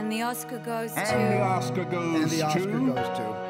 And the Oscar goes And to. the Oscar goes And the Oscar to. goes to.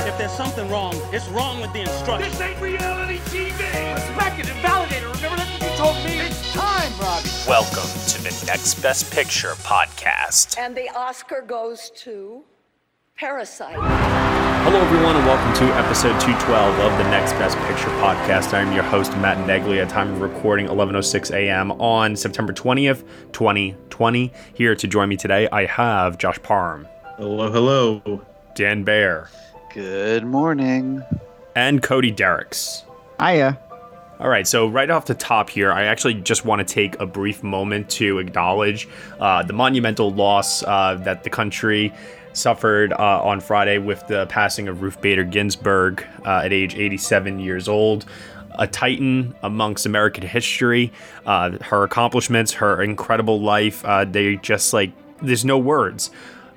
If there's something wrong, it's wrong with the instructions. This ain't reality TV! Respect it and validate it. Remember that's what you told me? It's time, Robbie. Welcome to the Next Best Picture podcast. And the Oscar goes to Parasite. Hello, everyone, and welcome to episode 212 of the Next Best Picture podcast. I'm your host, Matt Neglia. At time of recording, 11:06 a.m. on September 20th, 2020. Here to join me today, I have Josh Parham, Hello, hello. Dan Bayer, Good morning. and Cody Dericks. Hiya. All right, so right off the top here, I actually just want to take a brief moment to acknowledge uh, the monumental loss uh, that the country suffered uh, on Friday with the passing of Ruth Bader Ginsburg uh, at age 87 years old. A titan amongst American history. Uh, her accomplishments, her incredible life, uh, they just like, there's no words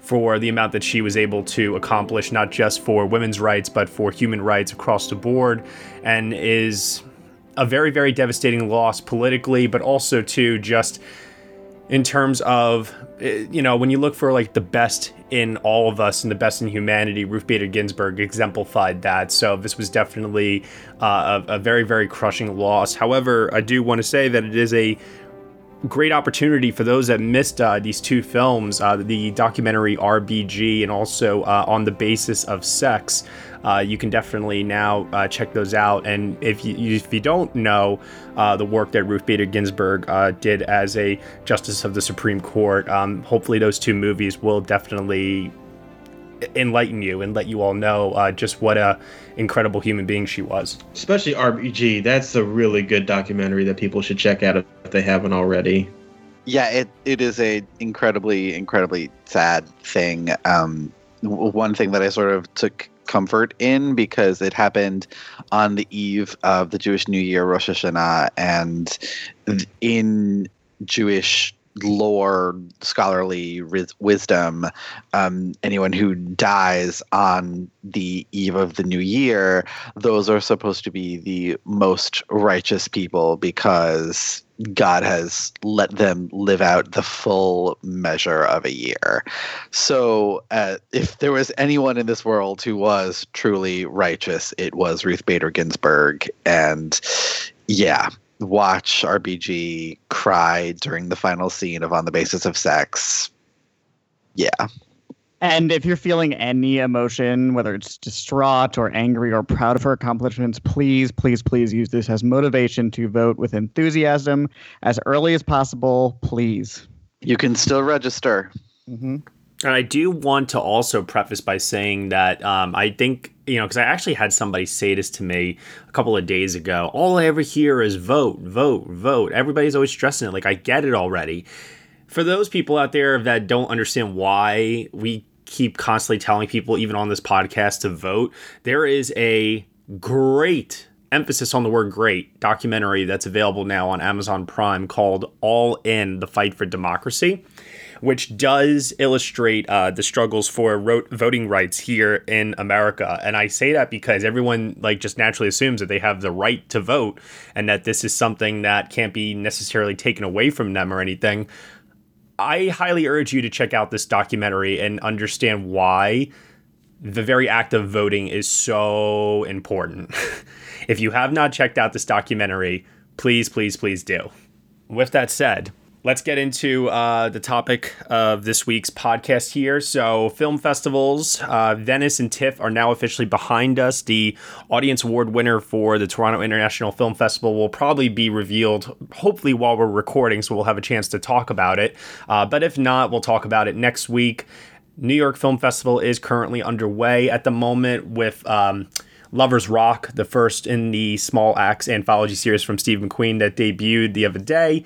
for the amount that she was able to accomplish, not just for women's rights, but for human rights across the board, and is a very, very devastating loss politically, but also to just in terms of, eh, you know, when you look for like the best in all of us and the best in humanity, Ruth Bader Ginsburg exemplified that. So this was definitely uh, a, a very, very crushing loss. However, I do want to say that it is a great opportunity for those that missed uh, these two films uh, the documentary RBG and also uh, On the Basis of Sex. Uh, you can definitely now uh, check those out. And if you, if you don't know uh, the work that Ruth Bader Ginsburg did as a Justice of the Supreme Court, um, hopefully those two movies will definitely enlighten you and let you all know uh, just what a incredible human being she was. Especially RBG. That's a really good documentary that people should check out if they haven't already. Yeah, it, it is a incredibly, incredibly sad thing. Um, one thing that I sort of took comfort in because it happened on the eve of the Jewish New Year, Rosh Hashanah, and in Jewish lore, scholarly wisdom, um, anyone who dies on the eve of the new year, those are supposed to be the most righteous people because God has let them live out the full measure of a year. So, uh, if there was anyone in this world who was truly righteous, it was Ruth Bader Ginsburg. And yeah, watch RBG cry during the final scene of On the Basis of Sex. Yeah. And if you're feeling any emotion, whether it's distraught or angry or proud of her accomplishments, please, please, please use this as motivation to vote with enthusiasm as early as possible, please. You can still register. hmm And I do want to also preface by saying that um, I think, you know, because I actually had somebody say this to me a couple of days ago. All I ever hear is vote, vote, vote. Everybody's always stressing it. Like, I get it already. For those people out there that don't understand why we keep constantly telling people, even on this podcast, to vote, there is a great emphasis on the word great documentary that's available now on Amazon Prime called All In the Fight for Democracy which does illustrate uh, the struggles for ro- voting rights here in America. And I say that because everyone like just naturally assumes that they have the right to vote and that this is something that can't be necessarily taken away from them or anything. I highly urge you to check out this documentary and understand why the very act of voting is so important. if you have not checked out this documentary, please, please, please do. With that said, let's get into uh, the topic of this week's podcast here. So, film festivals, uh, Venice and TIFF are now officially behind us. The Audience Award winner for the Toronto International Film Festival will probably be revealed, hopefully, while we're recording, so we'll have a chance to talk about it. Uh, but if not, we'll talk about it next week. New York Film Festival is currently underway at the moment with. Um, Lovers Rock, the first in the Small Axe anthology series from Steve McQueen that debuted the other day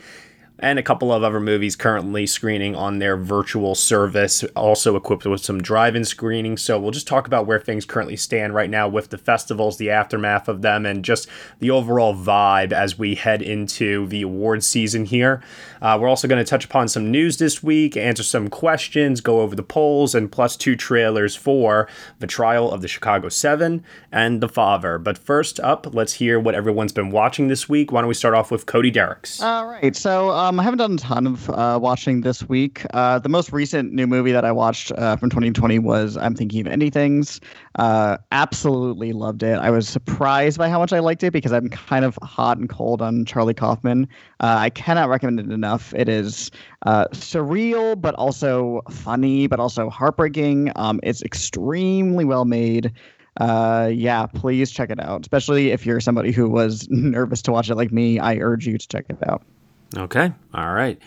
and a couple of other movies currently screening on their virtual service, also equipped with some drive in screening. So we'll just talk about where things currently stand right now with the festivals, the aftermath of them, and just the overall vibe as we head into the awards season here. Uh, we're also going to touch upon some news this week, answer some questions, go over the polls, and plus two trailers for The Trial of the Chicago Seven and The Father. But first up, let's hear what everyone's been watching this week. Why don't we start off with Cody Dericks? All right. So um, I haven't done a ton of uh, watching this week. Uh, the most recent new movie that I watched uh, from 2020 was I'm Thinking of Ending Things. Uh, absolutely loved it. I was surprised by how much I liked it because I'm kind of hot and cold on Charlie Kaufman. Uh, I cannot recommend it enough. It is uh, surreal, but also funny, but also heartbreaking. Um, it's extremely well made. Uh, yeah, please check it out. Especially if you're somebody who was nervous to watch it like me, I urge you to check it out. Okay, all right,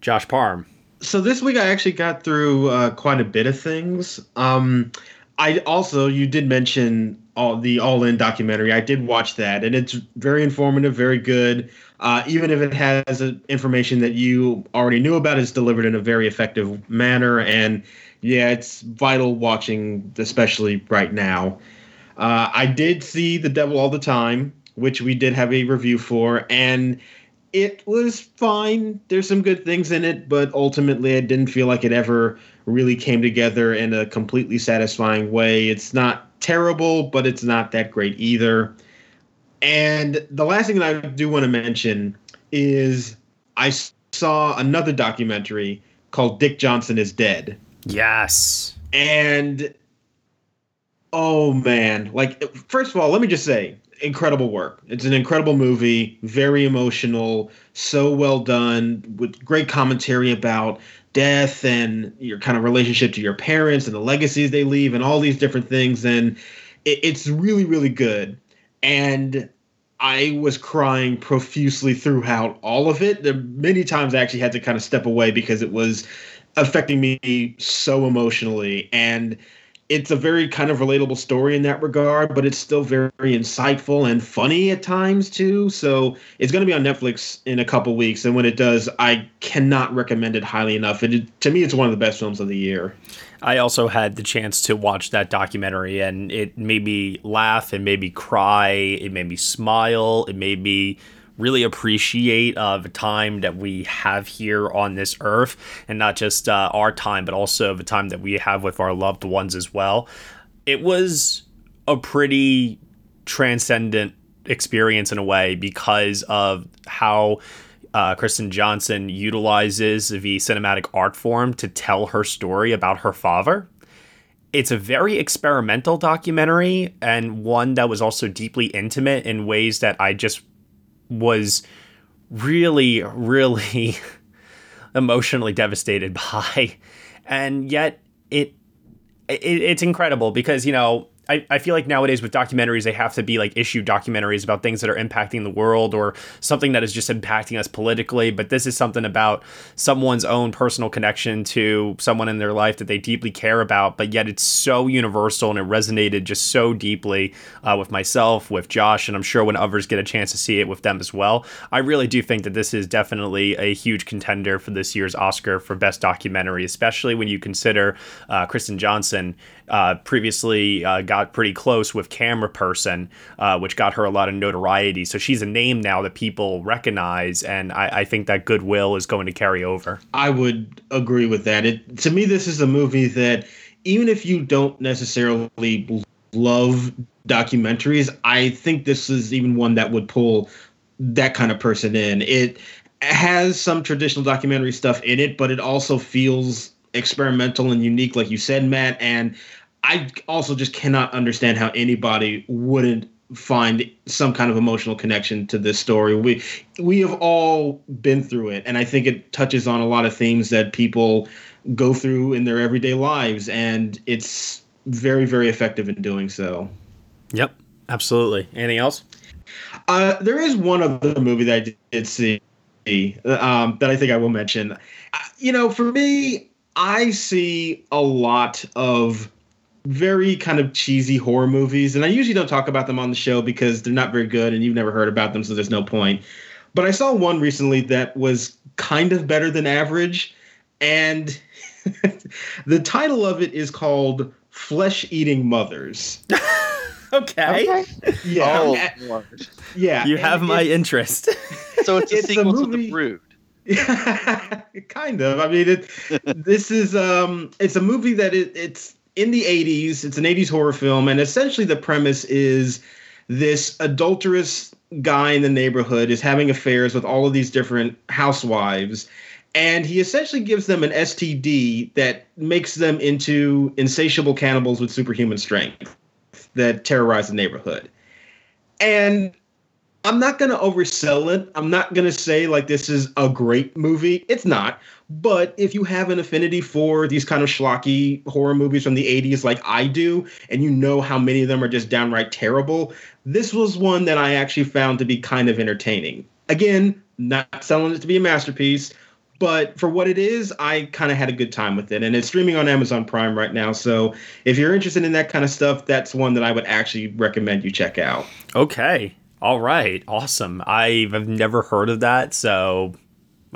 Josh Parham. So this week I actually got through uh, quite a bit of things. Um, I also you did mention all the All In documentary. I did watch that, and it's very informative, very good. Uh, even if it has information that you already knew about, it's delivered in a very effective manner. And yeah, it's vital watching, especially right now. Uh, I did see The Devil All the Time, which we did have a review for, and it was fine. There's some good things in it, but ultimately, I didn't feel like it ever really came together in a completely satisfying way. It's not terrible, but it's not that great either. And the last thing that I do want to mention is I saw another documentary called Dick Johnson is Dead. Yes. And oh man, like first of all, let me just say incredible work. It's an incredible movie, very emotional, so well done with great commentary about death and your kind of relationship to your parents and the legacies they leave and all these different things and it, it's really really good and I was crying profusely throughout all of it. There many times I actually had to kind of step away because it was affecting me so emotionally and it's a very kind of relatable story in that regard, but it's still very, insightful and funny at times too. So it's going to be on Netflix in a couple weeks, and when it does, I cannot recommend it highly enough. It, to me, it's one of the best films of the year. I also had the chance to watch that documentary, and it made me laugh, it made me cry, it made me smile, it made me really appreciate uh, the time that we have here on this earth and not just uh, our time but also the time that we have with our loved ones as well it was a pretty transcendent experience in a way because of how uh, Kirsten Johnson utilizes the cinematic art form to tell her story about her father. It's a very experimental documentary and one that was also deeply intimate in ways that I just was really, really emotionally devastated by. And yet it, it it's incredible because, you know, I, I feel like nowadays with documentaries they have to be like issue documentaries about things that are impacting the world or something that is just impacting us politically but this is something about someone's own personal connection to someone in their life that they deeply care about but yet it's so universal and it resonated just so deeply uh, with myself with josh and i'm sure when others get a chance to see it with them as well. I really do think that this is definitely a huge contender for this year's oscar for best documentary especially when you consider uh, kirsten johnson uh, previously uh, got pretty close with Cameraperson, uh, which got her a lot of notoriety. So she's a name now that people recognize, and I, I, think that goodwill is going to carry over. I would agree with that. It to me, this is a movie that even if you don't necessarily love documentaries, I think this is even one that would pull that kind of person in. It has some traditional documentary stuff in it, but it also feels experimental and unique, like you said, Matt. And I also just cannot understand how anybody wouldn't find some kind of emotional connection to this story. We we have all been through it, and I think it touches on a lot of themes that people go through in their everyday lives, and it's very very effective in doing so. Yep, absolutely. Anything else? Uh, there is one other movie that I did see um, that I think I will mention. Uh, you know, for me, I see a lot of very kind of cheesy horror movies, and I usually don't talk about them on the show because they're not very good and you've never heard about them, so there's no point. But I saw one recently that was kind of better than average, and the title of it is called Flesh Eating Mothers. okay. Yeah. Oh, yeah. You and have my it- interest. So it's a It's a sequel to movie- The Brood. kind of. I mean, it. this is um, it's a movie that it, it's in the '80s. It's an '80s horror film, and essentially the premise is this adulterous guy in the neighborhood is having affairs with all of these different housewives, and he essentially gives them an STD that makes them into insatiable cannibals with superhuman strength that terrorize the neighborhood. And I'm not going to oversell it. I'm not going to say like this is a great movie. It's not. But if you have an affinity for these kind of schlocky horror movies from the 80s like I do, and you know how many of them are just downright terrible, this was one that I actually found to be kind of entertaining. Again, not selling it to be a masterpiece, but for what it is, I kind of had a good time with it. And it's streaming on Amazon Prime right now. So if you're interested in that kind of stuff, that's one that I would actually recommend you check out. okay. All right. Awesome. I've never heard of that. So,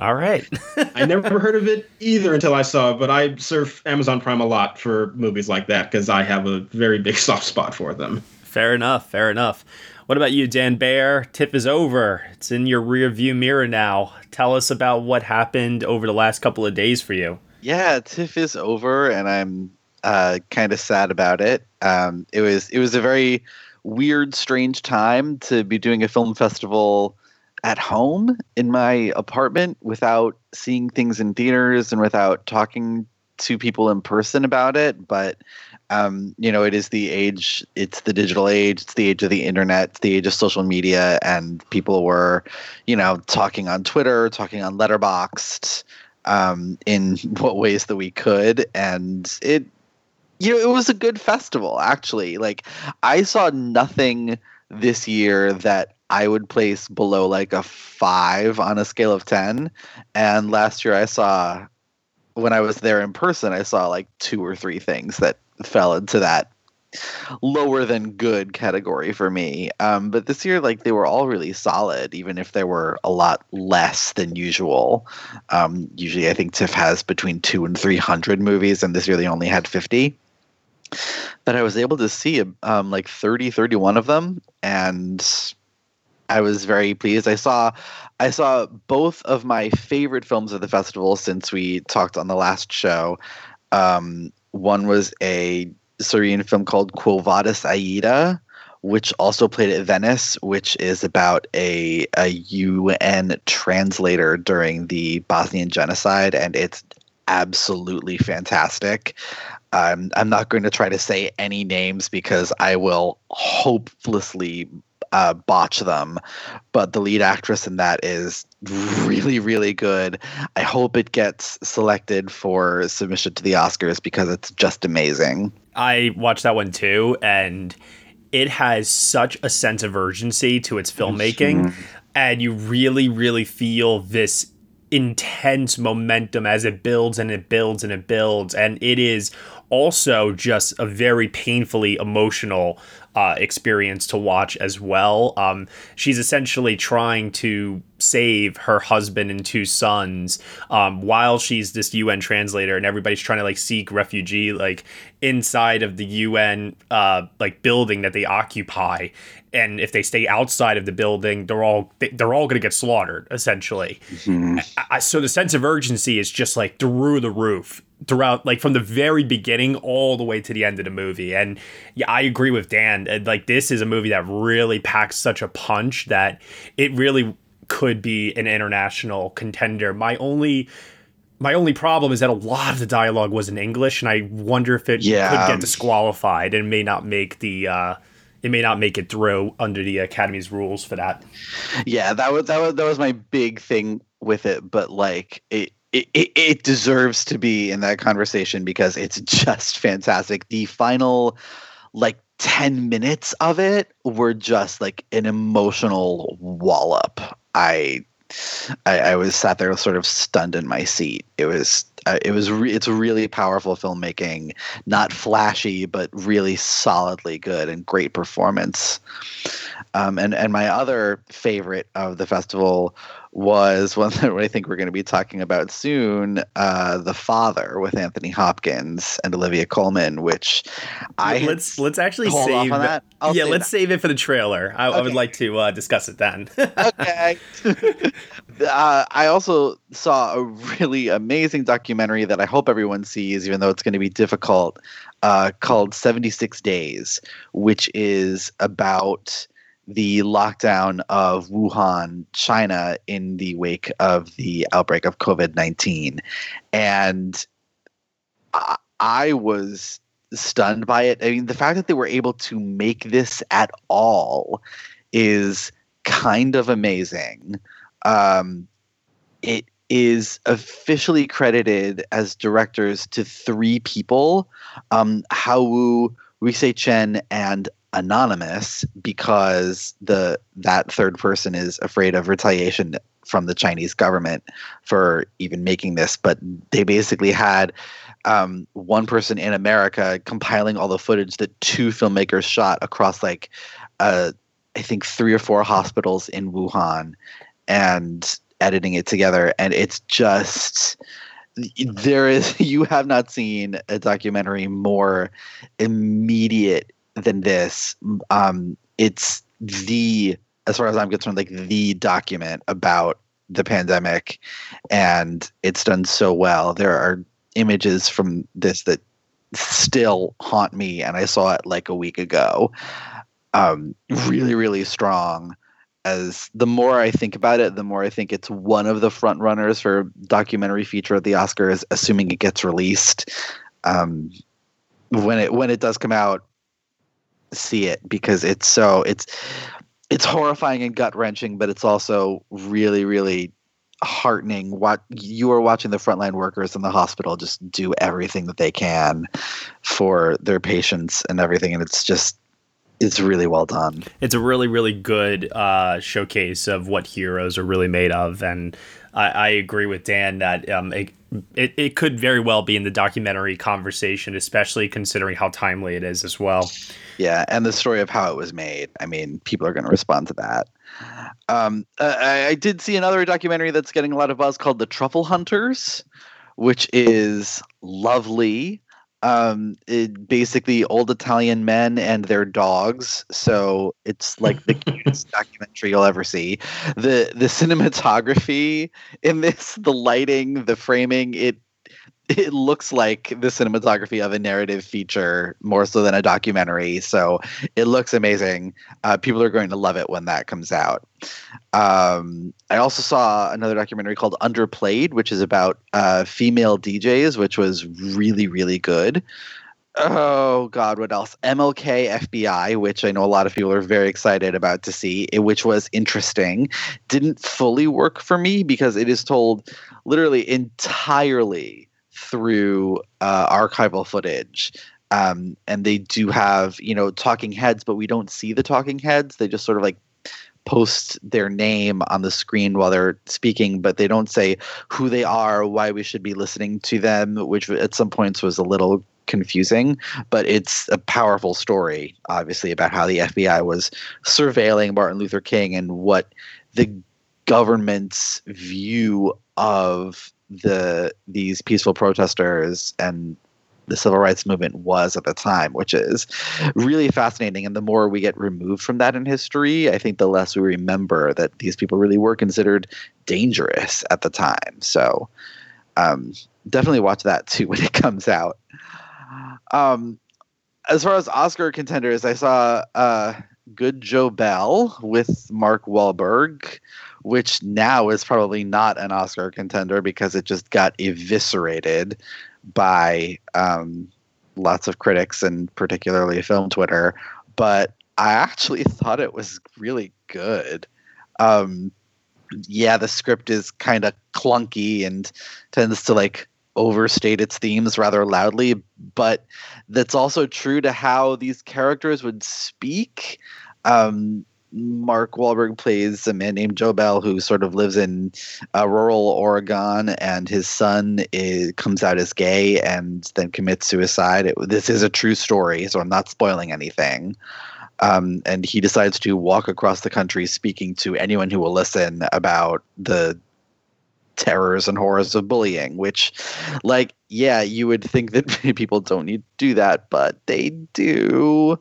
all right. I never heard of it either until I saw it, but I surf Amazon Prime a lot for movies like that because I have a very big soft spot for them. fair enough. Fair enough. What about you, Dan Bayer? TIFF is over. It's in your rear view mirror now. Tell us about what happened over the last couple of days for you. Yeah, TIFF is over, and I'm uh, kind of sad about it. Um, it was it was a very weird, strange time to be doing a film festival at home in my apartment without seeing things in theaters and without talking to people in person about it. But um, you know, it is the age. It's the digital age. It's the age of the internet. It's the age of social media, and people were, you know, talking on Twitter, talking on Letterboxd um, in what ways that we could, and it, you know, it was a good festival actually. Like I saw nothing this year that I would place below like a five on a scale of ten, and last year I saw when I was there in person, I saw like two or three things that fell into that lower than good category for me. Um, but this year, like they were all really solid, even if there were a lot less than usual. Um, usually, I think TIFF has between two and three hundred movies, and this year they only had fifty. But I was able to see um, like 30, 31 of them, and I was very pleased. I saw I saw both of my favorite films of the festival since we talked on the last show. Um, one was a Syrian film called Quo Vadis Aida, which also played at Venice, which is about a, a UN translator during the Bosnian genocide, and it's absolutely fantastic. Um, I'm not going to try to say any names because I will hopelessly uh, botch them, but the lead actress in that is really, really good. I hope it gets selected for submission to the Oscars because it's just amazing. I watched that one too, and it has such a sense of urgency to its filmmaking, and you really, really feel this intense momentum as it builds and it builds and it builds, and it is also just a very painfully emotional uh, experience to watch as well. Um, she's essentially trying to save her husband and two sons um, while she's this UN translator, and everybody's trying to like seek refugee like inside of the UN uh, like building that they occupy. And if they stay outside of the building, they're all they're all going to get slaughtered essentially. I, so the sense of urgency is just like through the roof throughout like from the very beginning all the way to the end of the movie and yeah i agree with dan like this is a movie that really packs such a punch that it really could be an international contender my only my only problem is that a lot of the dialogue was in english and i wonder if it Yeah. could get disqualified and may not make the uh it may not make it through under the academy's rules for that Yeah, that was that was that was my big thing with it, but like it. It, it, it deserves to be in that conversation because it's just fantastic. The final like 10 minutes of it were just like an emotional wallop. I I, I was sat there sort of stunned in my seat. It was uh, it was re- it's really powerful filmmaking, not flashy but really solidly good and great performance. Um, and and my other favorite of the festival was one that I think we're going to be talking about soon, uh, The Father with Anthony Hopkins and Olivia Colman, which I let's let's actually save that. Yeah, save let's that. save it for the trailer. I, I would like to uh, discuss it then. okay. uh, I also saw a really amazing documentary that I hope everyone sees, even though it's going to be difficult, uh, called 76 Days, which is about the lockdown of Wuhan, China, in the wake of the outbreak of COVID 19. And I, I was stunned by it. I mean, the fact that they were able to make this at all is kind of amazing. Um, it is officially credited as directors to three people um, Hao Wu, Rise Chen, and Anonymous, because the that third person is afraid of retaliation from the Chinese government for even making this. But they basically had um, one person in America compiling all the footage that two filmmakers shot across like uh, I think three or four hospitals in Wuhan and editing it together. And it's just there is you have not seen a documentary more immediate than this. Um, it's the as far as I'm concerned, like the document about the pandemic, and it's done so well. There are images from this that still haunt me, and I saw it like a week ago. Um, really, really strong. As the more I think about it, the more I think it's one of the front runners for documentary feature at the Oscars, assuming it gets released. Um, when it when it does come out, see it because it's so it's it's horrifying and gut wrenching, but it's also really, really heartening. What you are watching the frontline workers in the hospital just do everything that they can for their patients and everything, and it's just it's really well done. it's a really really good uh, showcase of what heroes are really made of and i, I agree with dan that um, it, it, it could very well be in the documentary conversation especially considering how timely it is as well Yeah, and the story of how it was made. I mean, people are going to respond to that. Um, uh, I, I did see another documentary that's getting a lot of buzz called "The Truffle Hunters," which is lovely. Um, it basically old Italian men and their dogs. So it's like the cutest documentary you'll ever see. the The cinematography in this, the lighting, the framing, it it looks like the cinematography of a narrative feature more so than a documentary. So it looks amazing. Uh, people are going to love it when that comes out. Um, I also saw another documentary called Underplayed, which is about uh, female DJs, which was really, really good. Oh God, what else? MLK FBI, which I know a lot of people are very excited about to see, which was interesting. Didn't fully work for me because it is told literally entirely through uh, archival footage. Um, and they do have, you know, talking heads, but we don't see the talking heads. They just sort of like post their name on the screen while they're speaking, but they don't say who they are, why we should be listening to them, which at some points was a little confusing. But it's a powerful story, obviously, about how the FBI was surveilling Martin Luther King and what the government's view of the these peaceful protesters and the civil rights movement was at the time, which is really fascinating. And the more we get removed from that in history, I think the less we remember that these people really were considered dangerous at the time. So um, definitely watch that too when it comes out. Um, as far as Oscar contenders, I saw uh, Good Joe Bell with Mark Wahlberg, which now is probably not an Oscar contender because it just got eviscerated by um, lots of critics and particularly film Twitter. But I actually thought it was really good. Um, yeah, the script is kind of clunky and tends to like overstate its themes rather loudly, but that's also true to how these characters would speak. Um, Mark Wahlberg plays a man named Joe Bell who sort of lives in uh, rural Oregon, and his son is, comes out as gay and then commits suicide. It, this is a true story, so I'm not spoiling anything. Um, and he decides to walk across the country speaking to anyone who will listen about the terrors and horrors of bullying which like yeah you would think that people don't need to do that but they do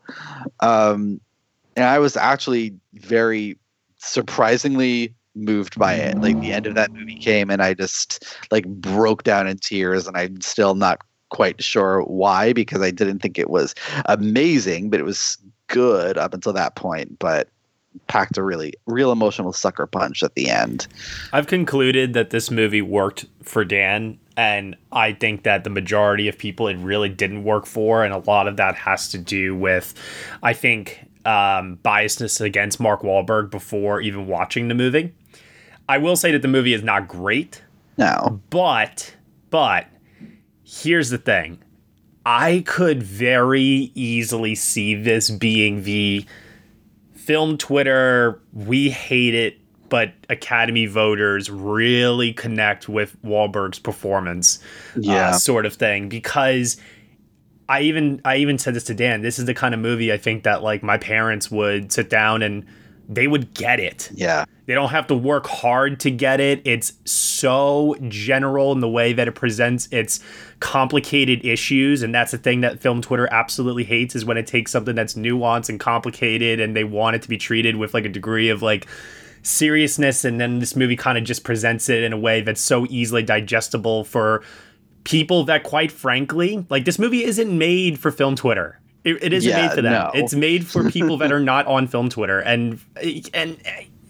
um and i was actually very surprisingly moved by it like the end of that movie came and i just like broke down in tears and i'm still not quite sure why because i didn't think it was amazing but it was good up until that point but packed a really real emotional sucker punch at the end. I've concluded that this movie worked for Dan, and I think that the majority of people it really didn't work for, and a lot of that has to do with, I think, um, biasness against Mark Wahlberg before even watching the movie. I will say that the movie is not great. No, but but here's the thing. I could very easily see this being the film Twitter, we hate it, but Academy voters really connect with Wahlberg's performance, yeah, uh, sort of thing. Because I even I even said this to Dan. This is the kind of movie I think that like my parents would sit down and they would get it. Yeah. They don't have to work hard to get it. It's so general in the way that it presents its complicated issues. And that's the thing that film Twitter absolutely hates is when it takes something that's nuanced and complicated and they want it to be treated with like a degree of like seriousness. And then this movie kind of just presents it in a way that's so easily digestible for people that, quite frankly, like this movie isn't made for film Twitter. It, it isn't Yeah, made for them. no. It's made for people that are not on film Twitter, and and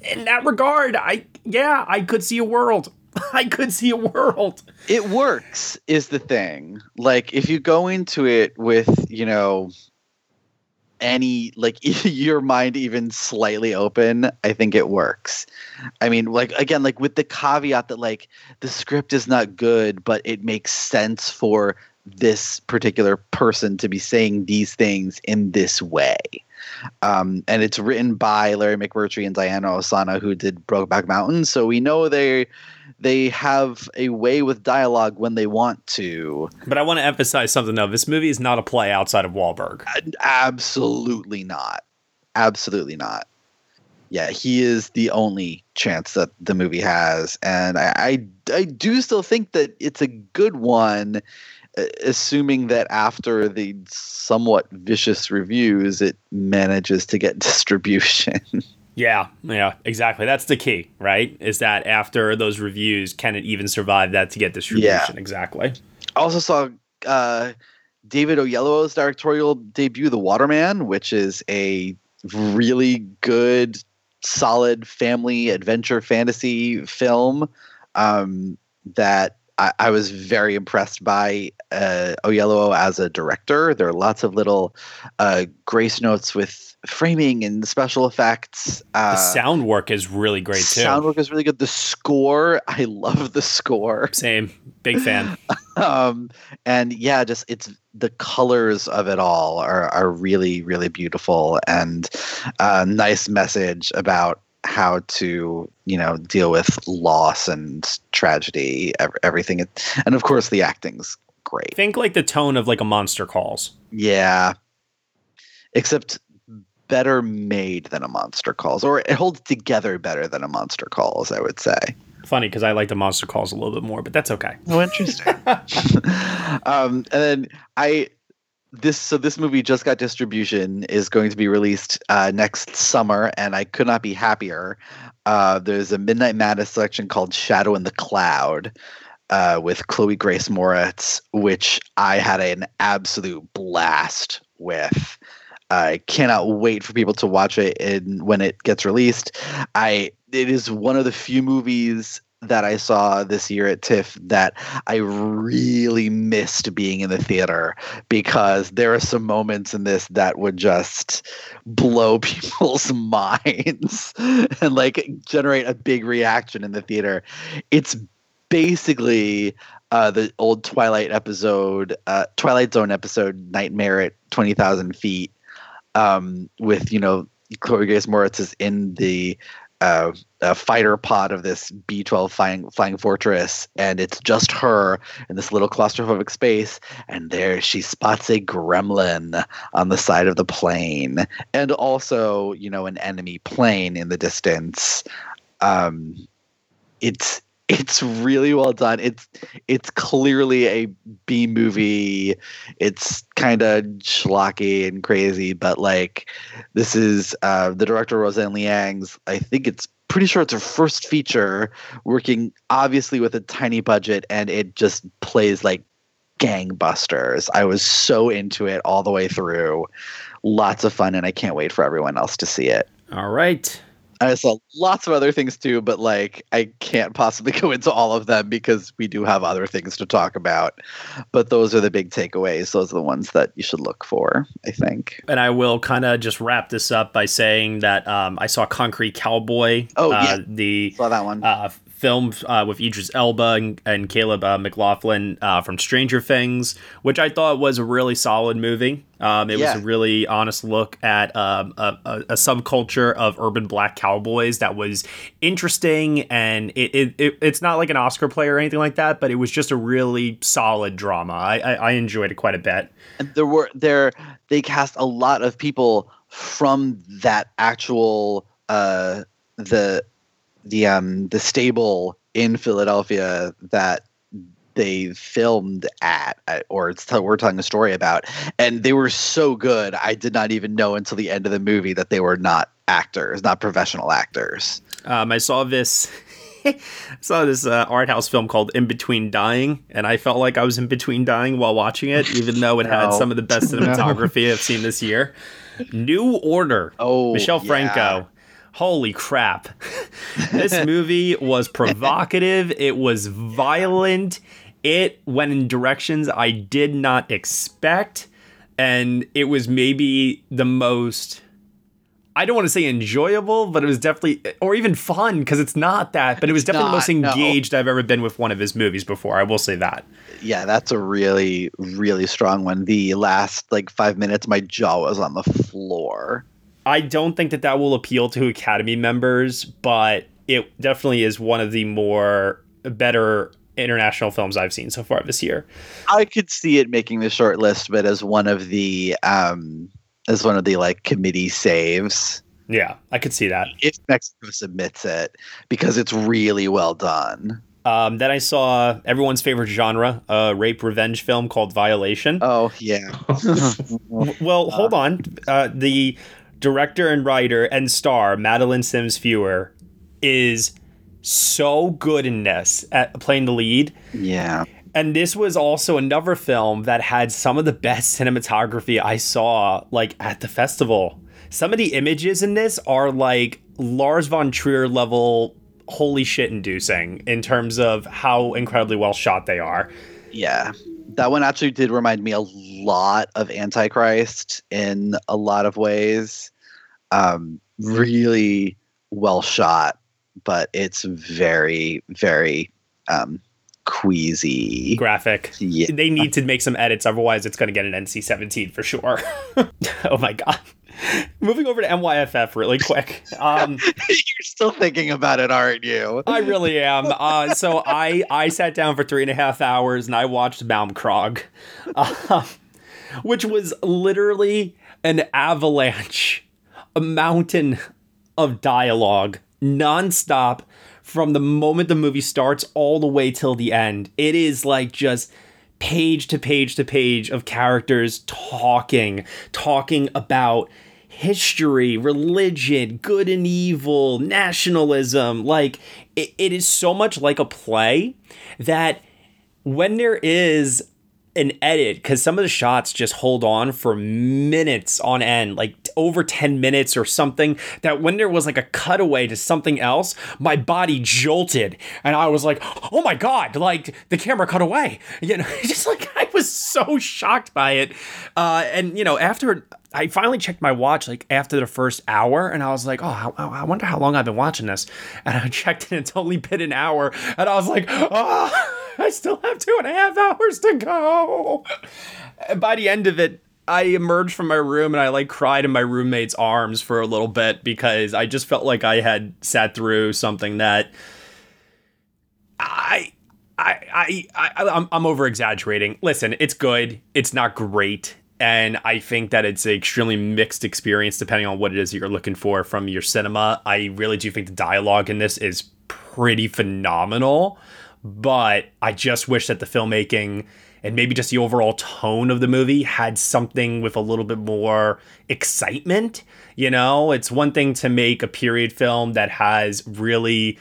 in that regard, I yeah, I could see a world. I could see a world. it works is the thing like if you go into it with you know any like your mind even slightly open i think it works i mean like again like with the caveat that like the script is not good but it makes sense for this particular person to be saying these things in this way um, and it's written by Larry McMurtry and Diana Ossana, who did Brokeback Mountain. So we know they they have a way with dialogue when they want to. But I want to emphasize something though. This movie is not a play outside of Wahlberg. Absolutely not. Absolutely not. Yeah, he is the only chance that the movie has, and I I, I do still think that it's a good one. uh, Assuming that after the somewhat vicious reviews, it manages to get distribution. Yeah, yeah, exactly. That's the key, right? Is that after those reviews, can it even survive that to get distribution? Yeah. Exactly. I also saw uh, David Oyelowo's directorial debut, The Waterman, which is a really good, solid family adventure fantasy film um, that I, I was very impressed by uh, Oyelowo as a director. There are lots of little uh, grace notes with framing and the special effects. Uh, The sound work is really great too. sound work is really good. The score, I love the score. Same, big fan. um and yeah just it's the colors of it all are are really really beautiful and a nice message about how to you know deal with loss and tragedy everything and of course the acting's great Think like the tone of like a Monster Calls. yeah except better made than a monster calls or it holds together better than a monster calls i would say Funny because I like the Monster Calls a little bit more, but that's okay. Oh, interesting. um, and then I this so this movie just got distribution is going to be released uh, next summer, and I could not be happier. Uh, there's a Midnight Madness selection called Shadow in the Cloud. Uh, with Chloe Grace Moretz, which I had an absolute blast with. I cannot wait for people to watch it in, when it gets released. I it is one of the few movies that I saw this year at TIFF that I really missed being in the theater because there are some moments in this that would just blow people's minds and like generate a big reaction in the theater. It's basically uh, the old Twilight episode, uh, Twilight Zone episode, Nightmare at 20,000 Feet, um, with, you know, Chloe Grace Moretz is in the uh, a fighter pod of this B-12 flying flying fortress, and it's just her in this little claustrophobic space. And there she spots a gremlin on the side of the plane, and also, you know, an enemy plane in the distance. Um, it's it's really well done. It's it's clearly a B movie. It's kind of schlocky and crazy, but like this is uh, the director Roseanne Liang's. I think it's pretty sure it's her first feature, working obviously with a tiny budget, and it just plays like gangbusters. I was so into it all the way through. Lots of fun, and I can't wait for everyone else to see it. All right. I saw lots of other things too, but like I can't possibly go into all of them because we do have other things to talk about. But those are the big takeaways. Those are the ones that you should look for, I think. And I will kind of just wrap this up by saying that um, I saw Concrete Cowboy. Oh, uh, yeah. the Saw that one. uh, film uh, with Idris Elba and, and Caleb uh, McLaughlin uh, from Stranger Things, which I thought was a really solid movie. Um, it Yeah. was a really honest look at um, a, a, a subculture of urban black cowboys that was interesting, and it, it, it it's not like an Oscar play or anything like that, but it was just a really solid drama. I, I, I enjoyed it quite a bit. And there were there they cast a lot of people from that actual uh the the um the stable in Philadelphia that they filmed at uh, or it's we're telling a story about and they were so good i did not even know until the end of the movie that they were not actors not professional actors Um, I saw this. I saw this uh, art house film called In Between Dying, and I felt like I was in between dying while watching it, even though it had some of the best cinematography I've seen this year. New Order. Oh, Michel yeah. Franco. Holy crap. this movie was provocative, it was violent, it went in directions I did not expect, and it was maybe the most. I don't want to say enjoyable, but it was definitely, or even fun, because it's not that, but it was It's definitely the most not, no. engaged I've ever been with one of his movies before. I will say that. yeah that's a really really strong one the last like five minutes my jaw was on the floor I don't think that that will appeal to Academy members, but it definitely is one of the more better international films I've seen so far this year. I could see it making the short list, but as one of the um as one of the like committee saves Yeah, I could see that. if Mexico submits it because it's really well done. Um, then I saw everyone's favorite genre, a rape revenge film called Violation. Oh yeah, well, hold on. Uh, the director and writer and star, Madeleine Sims Fewer, is so good in this at playing the lead. yeah. And this was also another film that had some of the best cinematography I saw like at the festival. Some of the images in this are like Lars von Trier level holy shit inducing in terms of how incredibly well shot they are. Yeah. That one actually did remind me a lot of Antichrist in a lot of ways. Um, really well shot, but it's very, very um, queasy. Graphic. Yeah. They need to make some edits, otherwise it's gonna get an NC seventeen for sure. oh my god. Moving over to NYFF really quick. Um You're still thinking about it, aren't you? I really am. Uh, so I I sat down for three and a half hours and I watched Malmkrog, uh, which was literally an avalanche, a mountain of dialogue nonstop from the moment the movie starts all the way till the end. It is like just page to page to page of characters talking, talking about history, religion, good and evil, nationalism. Like, it, it is so much like a play that when there is an edit, because some of the shots just hold on for minutes on end, like over 10 minutes or something, that when there was like a cutaway to something else, my body jolted. And I was like, oh my God, like the camera cut away. You know, just like I was so shocked by it. Uh, and, you know, after I finally checked my watch like after the first hour, and I was like, "Oh, I, I wonder how long I've been watching this." And I checked, and it's only been an hour, and I was like, "Oh, I still have two and a half hours to go." By the end of it, I emerged from my room and I like cried in my roommate's arms for a little bit because I just felt like I had sat through something that I I I, I I'm, I'm over exaggerating. Listen, it's good. It's not great. And I think that it's an extremely mixed experience depending on what it is that you're looking for from your cinema. I really do think the dialogue in this is pretty phenomenal, but I just wish that the filmmaking and maybe just the overall tone of the movie had something with a little bit more excitement. You know, it's one thing to make a period film that has really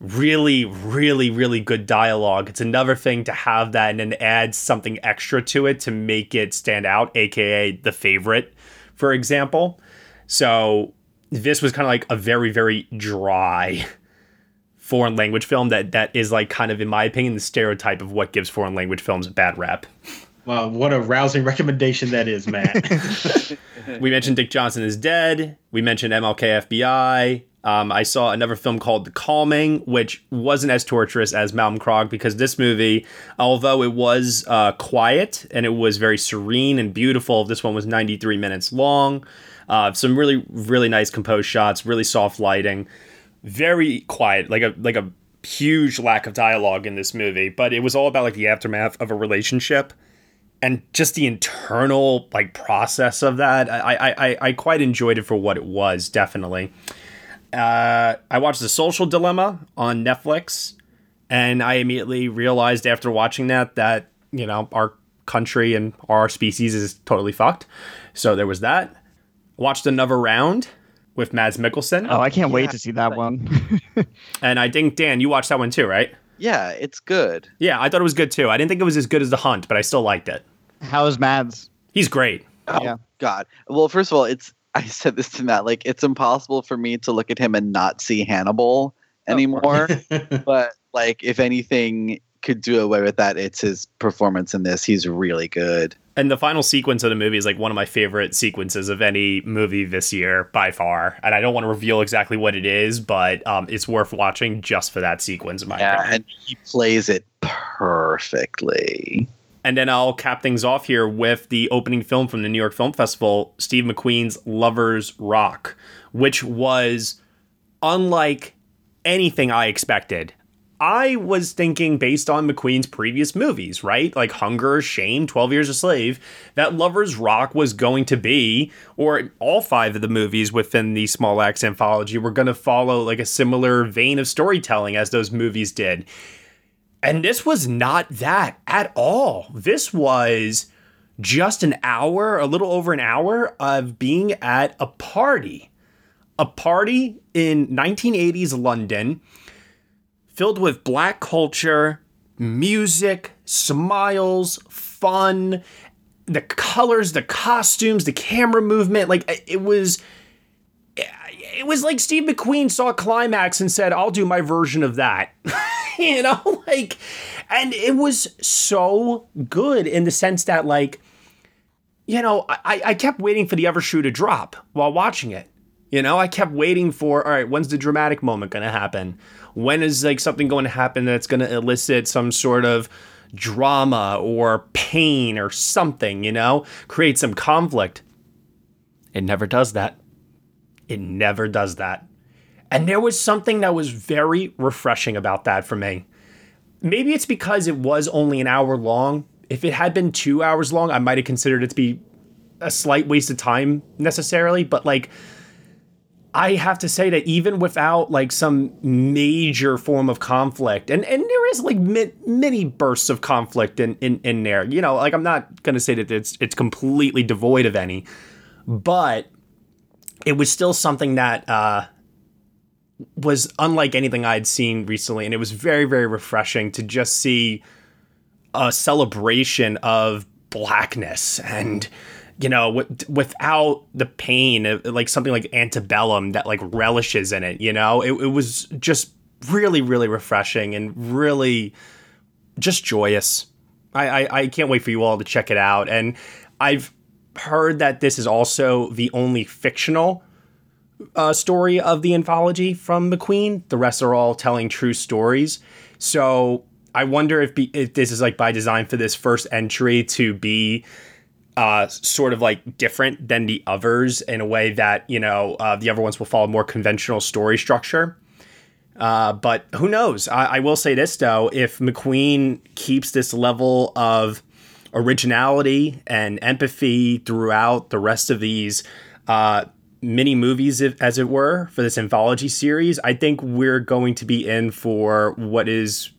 really, really, really good dialogue. It's another thing to have that and then add something extra to it to make it stand out, aka the favorite, for example. So this was kind of like a very, very dry foreign language film that that is like kind of in my opinion the stereotype of what gives foreign language films a bad rap. Wow, what a rousing recommendation that is, Matt. we mentioned Dick Johnson is dead. We mentioned MLK FBI. Um, I saw another film called The Calming, which wasn't as torturous as Malmkrog because this movie, although it was uh, quiet and it was very serene and beautiful, this one was 93 minutes long. Uh, some really, really nice composed shots, really soft lighting, very quiet, like a like a huge lack of dialogue in this movie. But it was all about like the aftermath of a relationship and just the internal like process of that. I I I, I quite enjoyed it for what it was, definitely uh, I watched The Social Dilemma on Netflix, and I immediately realized after watching that that you know our country and our species is totally fucked. So there was that. Watched another round with Mads Mikkelsen. Oh, I can't yeah, wait to see that one. and I think Dan, you watched that one too, right? Yeah, it's good. Yeah, I thought it was good too. I didn't think it was as good as The Hunt, but I still liked it. How is Mads? He's great. Oh yeah. God. Well, first of all, it's I said this to Matt, like it's impossible for me to look at him and not see Hannibal oh. anymore. but like if anything could do away with that, it's his performance in this. He's really good. And the final sequence of the movie is like one of my favorite sequences of any movie this year by far. And I don't want to reveal exactly what it is, but um, it's worth watching just for that sequence. In my yeah, opinion. and he plays it perfectly. And then I'll cap things off here with the opening film from the New York Film Festival, Steve McQueen's Lovers Rock, which was unlike anything I expected. I was thinking based on McQueen's previous movies, right? Like Hunger, Shame, 12 Years a Slave, that Lovers Rock was going to be, or all five of the movies within the Small Axe anthology were going to follow like a similar vein of storytelling as those movies did. And this was not that at all. This was just an hour, a little over an hour of being at a party. A party in 1980s London filled with black culture, music, smiles, fun, the colors, the costumes, the camera movement. Like it was it was like Steve McQueen saw Climax and said, I'll do my version of that. you know, like, and it was so good in the sense that, like, you know, I, I kept waiting for the other shoe to drop while watching it. You know, I kept waiting for, all right, when's the dramatic moment going to happen? When is like something going to happen that's going to elicit some sort of drama or pain or something, you know, create some conflict? It never does that. It never does that. And there was something that was very refreshing about that for me. Maybe it's because it was only an hour long. If it had been two hours long, I might have considered it to be a slight waste of time necessarily. But like, I have to say that even without like some major form of conflict, and, and there is like mi- many bursts of conflict in, in, in there, you know, like I'm not going to say that it's, it's completely devoid of any, but it was still something that, uh, was unlike anything I had seen recently, and it was very, very refreshing to just see a celebration of blackness and you know w- without the pain of, like something like antebellum that like relishes in it you know it, it was just really really refreshing and really just joyous I, I i can't wait for you all to check it out and i've heard that this is also the only fictional uh, story of the anthology from McQueen. The rest are all telling true stories. So I wonder if, be, if this is like by design for this first entry to be uh, sort of like different than the others in a way that you know uh, the other ones will follow more conventional story structure. Uh, but who knows? I, I will say this though: if McQueen keeps this level of originality and empathy throughout the rest of these uh, mini movies, if, as it were, for this anthology series, I think we're going to be in for what is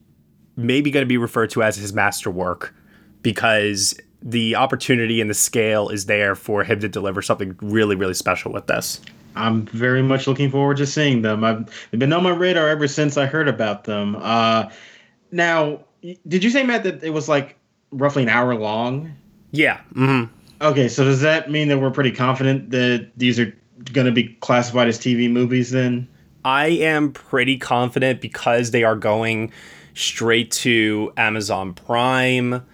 maybe going to be referred to as his masterwork because the opportunity and the scale is there for him to deliver something really, really special with this. I'm very much looking forward to seeing them. I've they've been on my radar ever since I heard about them. Uh, now, did you say Matt that it was like roughly an hour long? Yeah. Mm-hmm. Okay, so does that mean that we're pretty confident that these are going to be classified as TV movies then? I am pretty confident because they are going straight to Amazon Prime.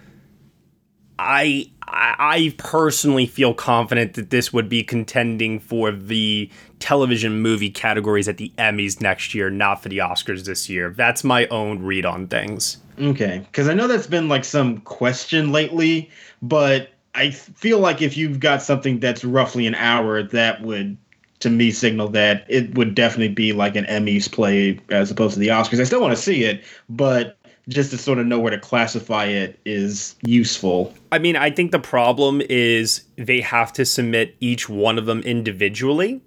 I I personally feel confident that this would be contending for the television movie categories at the Emmys next year, not for the Oscars this year. That's my own read on things. Okay, because I know that's been like some question lately, but I feel like if you've got something that's roughly an hour, that would to me signal that it would definitely be like an Emmys play as opposed to the Oscars. I still want to see it, but just to sort of know where to classify it is useful. I mean, I think the problem is they have to submit each one of them individually.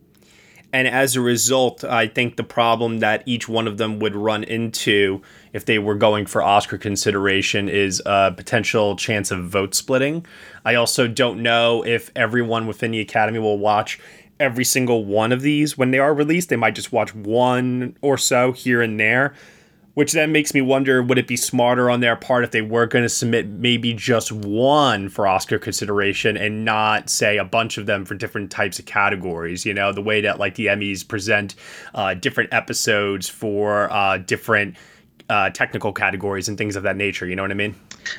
And as a result, I think the problem that each one of them would run into if they were going for Oscar consideration is a potential chance of vote splitting. I also don't know if everyone within the Academy will watch every single one of these when they are released. They might just watch one or so here and there which then makes me wonder would it be smarter on their part if they were going to submit maybe just one for Oscar consideration and not say a bunch of them for different types of categories? You know, the way that like the Emmys present uh, different episodes for uh, different uh, technical categories and things of that nature. You know what I mean?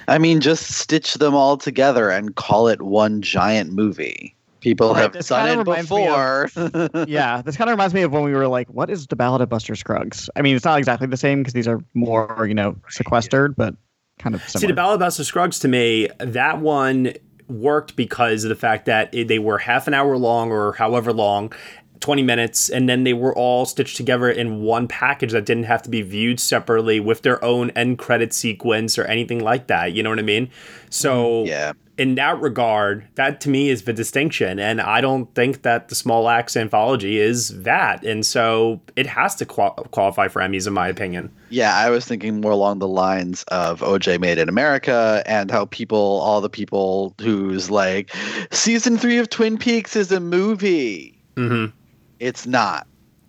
I mean, just stitch them all together and call it one giant movie. People Right, have this done it reminds me before. yeah, this kind of reminds me of when we were like, "What is the Ballad of Buster Scruggs?" I mean, it's not exactly the same because these are more, you know, sequestered, but kind of similar. See, the Ballad of Buster Scruggs to me, that one worked because of the fact that it, they were half an hour long or however long, 20 minutes, and then they were all stitched together in one package that didn't have to be viewed separately with their own end credit sequence or anything like that. You know what I mean? So, yeah. In that regard, that to me is the distinction. And I don't think that the Small Axe anthology is that. And so it has to qual- qualify for Emmys, in my opinion. Yeah, I was thinking more along the lines of OJ Made in America and how people, all the people who's like, season three of Twin Peaks is a movie. Mm-hmm. It's not.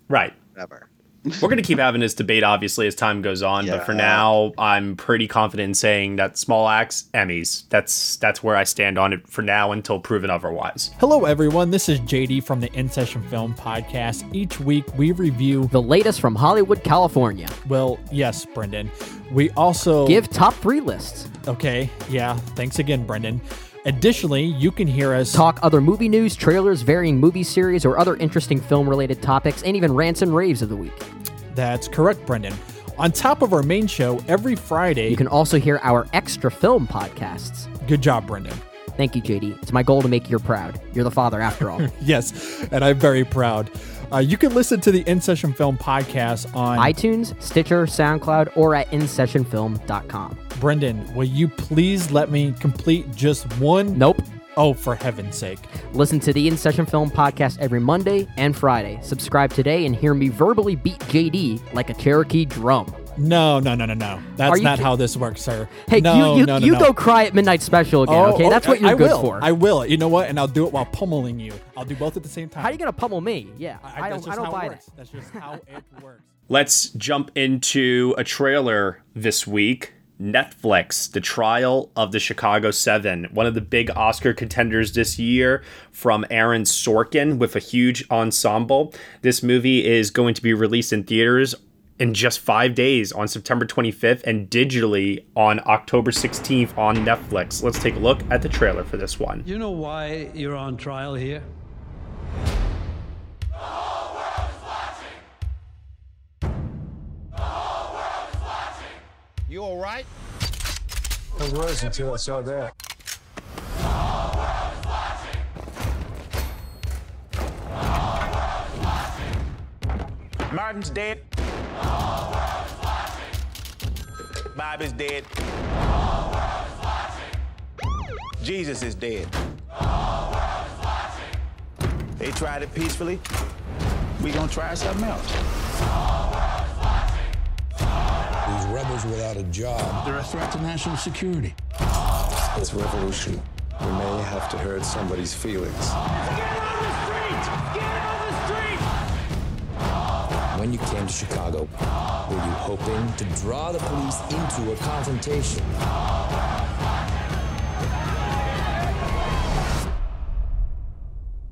Right. Whatever. We're going to keep having this debate, obviously, as time goes on. But for Yeah. now, I'm pretty confident in saying that Small Axe Emmys. That's that's where I stand on it for now until proven otherwise. Hello, everyone. This is JD from the In Session Film Podcast. Each week, we review the latest from Hollywood, California. Well, yes, Brendan. We also give top three lists. Okay, yeah. Thanks again, Brendan. Additionally, you can hear us talk other movie news, trailers, varying movie series, or other interesting film related topics, and even rants and raves of the week. That's correct, Brendan. On top of our main show, every Friday, you can also hear our extra film podcasts. Good job, Brendan. Thank you, JD. It's my goal to make you proud. You're the father, after all. yes, and I'm very proud. Uh, you can listen to the In Session Film podcast on iTunes, Stitcher, SoundCloud, or at InSessionFilm.com. Brendan, will you please let me complete just one? Nope. Oh, for heaven's sake. Listen to the In Session Film podcast every Monday and Friday. Subscribe today and hear me verbally beat JD like a Cherokee drum. No, no, no, no, no. That's not ki- how this works, sir. Hey, no, you you, no, no, you no. go cry at midnight special again, Oh, okay? That's oh, what you're I good will. for. I will. You know what? And I'll do it while pummeling you. I'll do both at the same time. How are you gonna pummel me? Yeah, I, that's don't. I don't buy it that. That's just how it works. Let's jump into a trailer this week. Netflix, The Trial of the Chicago Seven, one of the big Oscar contenders this year from Aaron Sorkin with a huge ensemble. This movie is going to be released in theaters in just five days on September 25th and digitally on October 16th on Netflix. Let's take a look at the trailer for this one. You know why you're on trial here? You all right? I was until I saw that. Martin's dead. Bobby's dead. Jesus is dead. They tried it peacefully. We gonna try something else. These rebels without a job. They're a threat to national security. This revolution, we may have to hurt somebody's feelings. When you came to Chicago, were you hoping to draw the police into a confrontation?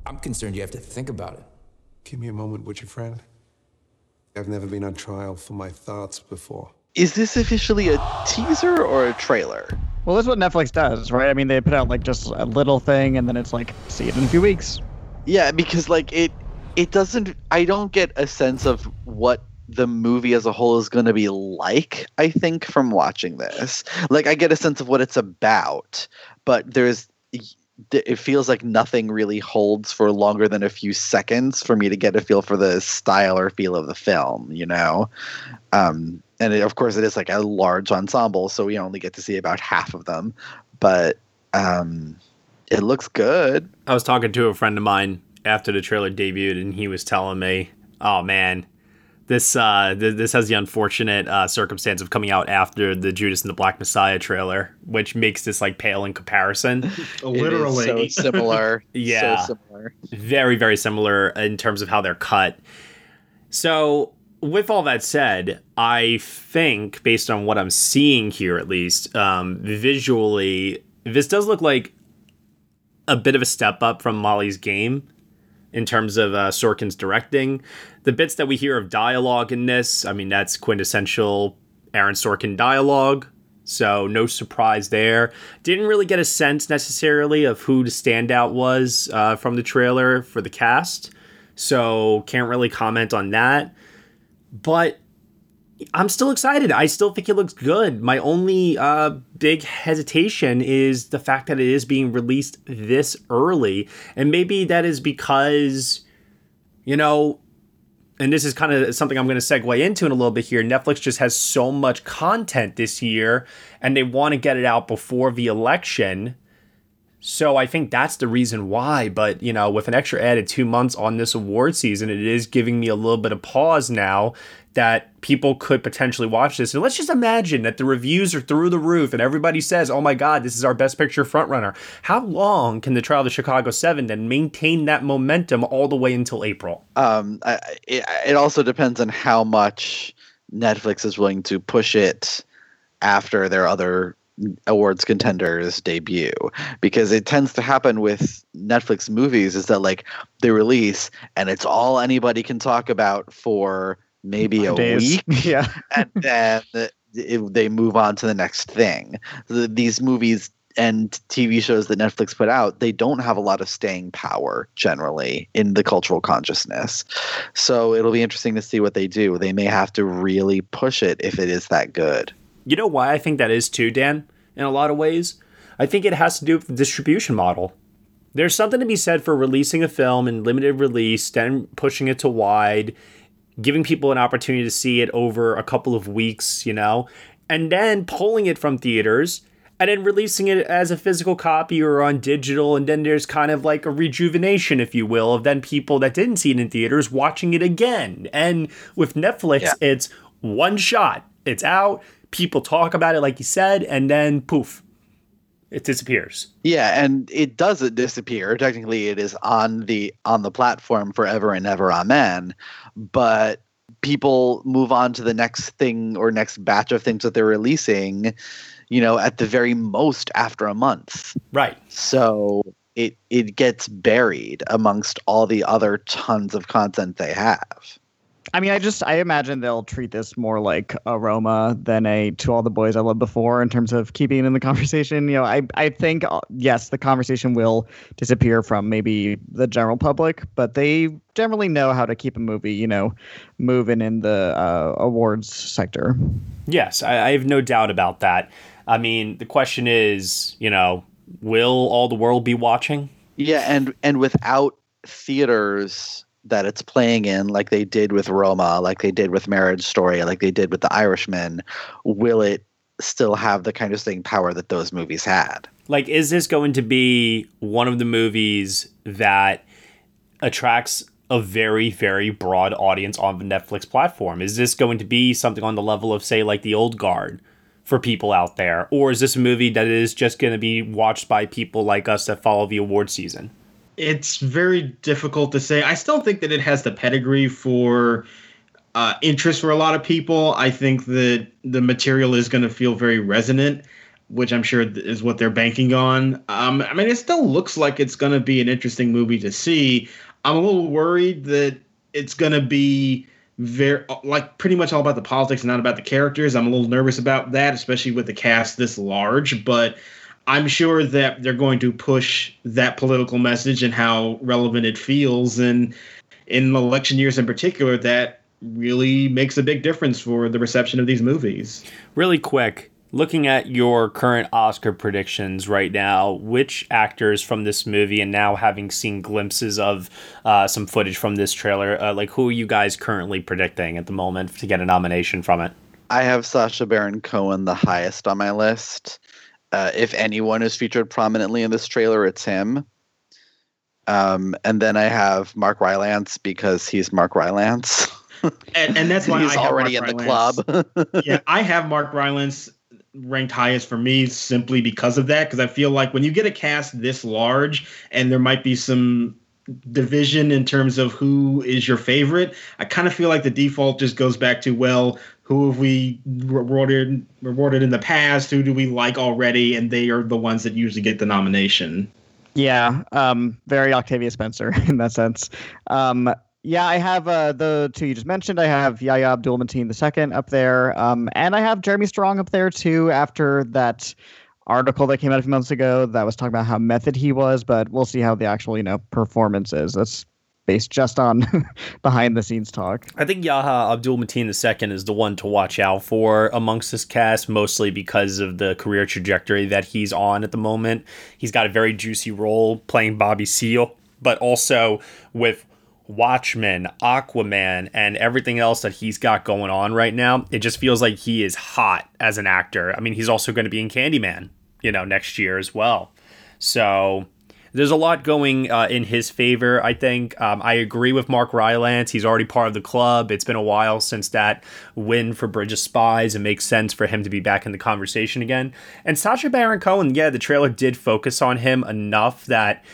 I'm concerned you have to think about it. Give me a moment, would you, friend? I've never been on trial for my thoughts before. Is this officially a teaser or a trailer? Well, that's what Netflix does, right? I mean, they put out like just a little thing, and then it's like, see it in a few weeks. Yeah, because like it, it doesn't. I don't get a sense of what the movie as a whole is going to be like. I think from watching this, like I get a sense of what it's about, but there's it feels like nothing really holds for longer than a few seconds for me to get a feel for the style or feel of the film, you know? Um, and it, of course, it is like a large ensemble, so we only get to see about half of them, but um, it looks good. I was talking to a friend of mine after the trailer debuted, and he was telling me, oh man, this uh, th- this has the unfortunate uh, circumstance of coming out after the Judas and the Black Messiah trailer, which makes this like pale in comparison. Literally, so similar. yeah, so similar. Very, very similar in terms of how they're cut. So, with all that said, I think based on what I'm seeing here, at least um, visually, this does look like a bit of a step up from Molly's game in terms of uh, Sorkin's directing. The bits that we hear of dialogue in this, I mean, that's quintessential Aaron Sorkin dialogue. So no surprise there. Didn't really get a sense necessarily of who the standout was uh, from the trailer for the cast. So can't really comment on that. But I'm still excited. I still think it looks good. My only uh, big hesitation is the fact that it is being released this early. And maybe that is because, you know, and this is kind of something I'm going to segue into in a little bit here. Netflix just has so much content this year and they want to get it out before the election. So I think that's the reason why. But, you know, with an extra added two months on this award season, it is giving me a little bit of pause now that people could potentially watch this. And let's just imagine that the reviews are through the roof and everybody says, oh my God, this is our best picture frontrunner. How long can the trial of the Chicago Seven then maintain that momentum all the way until April? Um, I, it, it also depends on how much Netflix is willing to push it after their other awards contenders debut because it tends to happen with Netflix movies is that like they release and it's all anybody can talk about for maybe a Days. week Yeah. and then it, they move on to the next thing the, these movies and TV shows that Netflix put out they don't have a lot of staying power generally in the cultural consciousness so it'll be interesting to see what they do they may have to really push it if it is that good You know why I think that is too, Dan, in a lot of ways? I think it has to do with the distribution model. There's something to be said for releasing a film in limited release, then pushing it to wide, giving people an opportunity to see it over a couple of weeks, you know, and then pulling it from theaters and then releasing it as a physical copy or on digital. And then there's kind of like a rejuvenation, if you will, of then people that didn't see it in theaters watching it again. And with Netflix, Yeah. it's one shot, it's out, people talk about it, like you said, and then poof, it disappears. Yeah, and it doesn't disappear. Technically, it is on the on the platform forever and ever. Amen. But people move on to the next thing or next batch of things that they're releasing. You know, at the very most after a month. Right. So it it gets buried amongst all the other tons of content they have. I mean, I just I imagine they'll treat this more like a Roma than a To All the Boys I Loved Before in terms of keeping it in the conversation. You know, I I think uh, yes, the conversation will disappear from maybe the general public, but they generally know how to keep a movie, you know, moving in the uh, awards sector. Yes, I, I have no doubt about that. I mean, the question is, you know, will all the world be watching? Yeah, and and without theaters that it's playing in, like they did with Roma, like they did with Marriage Story, like they did with The Irishman, will it still have the kind of staying power that those movies had? Like, is this going to be one of the movies that attracts a very, very broad audience on the Netflix platform? Is this going to be something on the level of, say, like The Old Guard for people out there? Or is this a movie that is just going to be watched by people like us that follow the award season? It's very difficult to say. I still think that it has the pedigree for uh, interest for a lot of people. I think that the material is going to feel very resonant, which I'm sure is what they're banking on. Um, I mean, it still looks like it's going to be an interesting movie to see. I'm a little worried that it's going to be very like pretty much all about the politics and not about the characters. I'm a little nervous about that, especially with the cast this large, but I'm sure that they're going to push that political message and how relevant it feels and in election years in particular that really makes a big difference for the reception of these movies. Really quick, looking at your current Oscar predictions right now, which actors from this movie, and now having seen glimpses of uh, some footage from this trailer, uh, like who are you guys currently predicting at the moment to get a nomination from it? I have Sacha Baron Cohen the highest on my list. Uh, if anyone is featured prominently in this trailer, it's him. Um, and then I have Mark Rylance because he's Mark Rylance. and, and that's why he's I already in the club. yeah, I have Mark Rylance ranked highest for me simply because of that. Because I feel like when you get a cast this large, and there might be some division in terms of who is your favorite, I kind of feel like the default just goes back to well, who have we rewarded rewarded in the past? Who do we like already? And they are the ones that usually get the nomination. Yeah, um, very Octavia Spencer in that sense. Um, yeah, I have uh, the two you just mentioned. I have Yahya Abdul Mateen II up there, um, and I have Jeremy Strong up there too. After that article that came out a few months ago that was talking about how method he was, but we'll see how the actual you know performance is. That's based just on behind the scenes talk. I think Yahya Abdul Mateen II is the one to watch out for amongst this cast, mostly because of the career trajectory that he's on at the moment. He's got a very juicy role playing Bobby Seale, but also with Watchmen, Aquaman, and everything else that he's got going on right now, it just feels like he is hot as an actor. I mean, he's also going to be in Candyman, you know, next year as well. So there's a lot going uh, in his favor, I think. Um, I agree with Mark Rylance. He's already part of the club. It's been a while since that win for Bridge of Spies. It makes sense for him to be back in the conversation again. And Sacha Baron Cohen, yeah, the trailer did focus on him enough that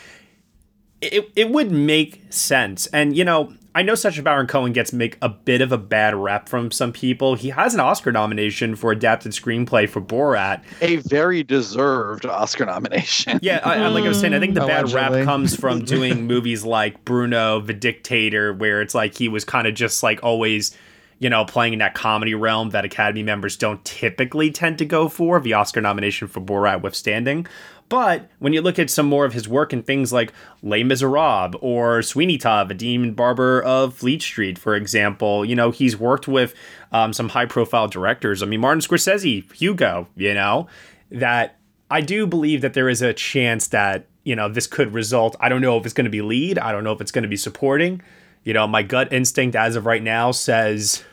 it, it would make sense. And, you know, I know Sacha Baron Cohen gets make a bit of a bad rep from some people. He has an Oscar nomination for adapted screenplay for Borat, a very deserved Oscar nomination. Yeah, I, I, like I was saying, I think the bad rap comes from doing movies like Bruno the Dictator, where it's like he was kind of just like always, you know, playing in that comedy realm that Academy members don't typically tend to go for. The Oscar nomination for Borat withstanding. But when you look at some more of his work in things like Les Miserables or Sweeney Todd, a Demon Barber of Fleet Street, for example, you know, he's worked with um, some high profile directors. I mean, Martin Scorsese, Hugo, you know, that I do believe that there is a chance that, you know, this could result. I don't know if it's going to be lead, I don't know if it's going to be supporting. You know, my gut instinct as of right now says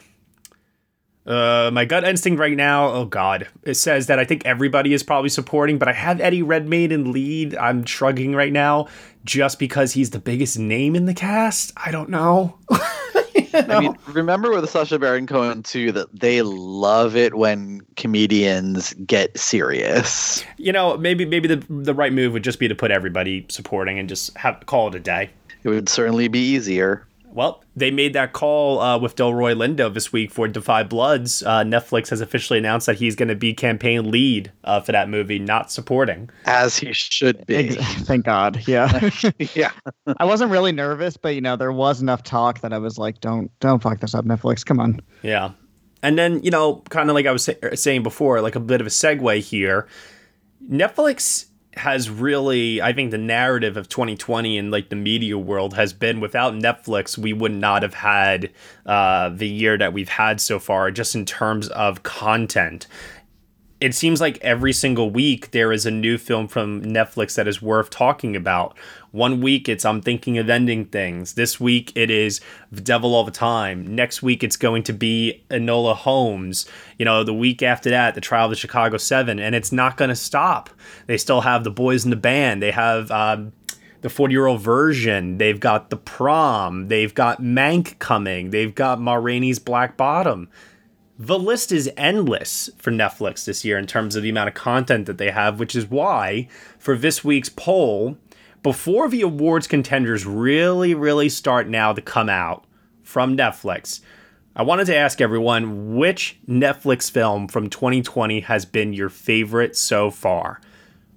uh, my gut instinct right now, oh god, it says that I think everybody is probably supporting, but I have Eddie Redmayne in lead. I'm shrugging right now just because he's the biggest name in the cast. I don't know. you know? I mean, remember with Sacha Baron Cohen too that they love it when comedians get serious. You know, maybe maybe the the right move would just be to put everybody supporting and just have call it a day. It would certainly be easier. Well, they made that call uh, with Delroy Lindo this week for Da 5 Bloods. Uh, Netflix has officially announced that he's going to be campaign lead uh, for that movie, not supporting. As he should be. Thank God. Yeah. yeah. I wasn't really nervous, but you know there was enough talk that I was like, don't don't fuck this up, Netflix. Come on. Yeah. And then you know, kind of like I was say- saying before, like a bit of a segue here. Netflix has really i think the narrative of 2020 in like the media world has been without netflix we would not have had uh, the year that we've had so far just in terms of content it seems like every single week there is a new film from Netflix that is worth talking about. One week it's I'm thinking of ending things. This week it is The Devil All the Time. Next week it's going to be Enola Holmes. You know, the week after that, The Trial of the Chicago Seven, and it's not going to stop. They still have The Boys in the Band. They have. Um, the 40 year old version. They've got the prom. They've got Mank coming. They've got Ma Rainey's Black Bottom the list is endless for Netflix this year in terms of the amount of content that they have, which is why for this week's poll, before the awards contenders really, really start now to come out from Netflix, I wanted to ask everyone which Netflix film from 2020 has been your favorite so far.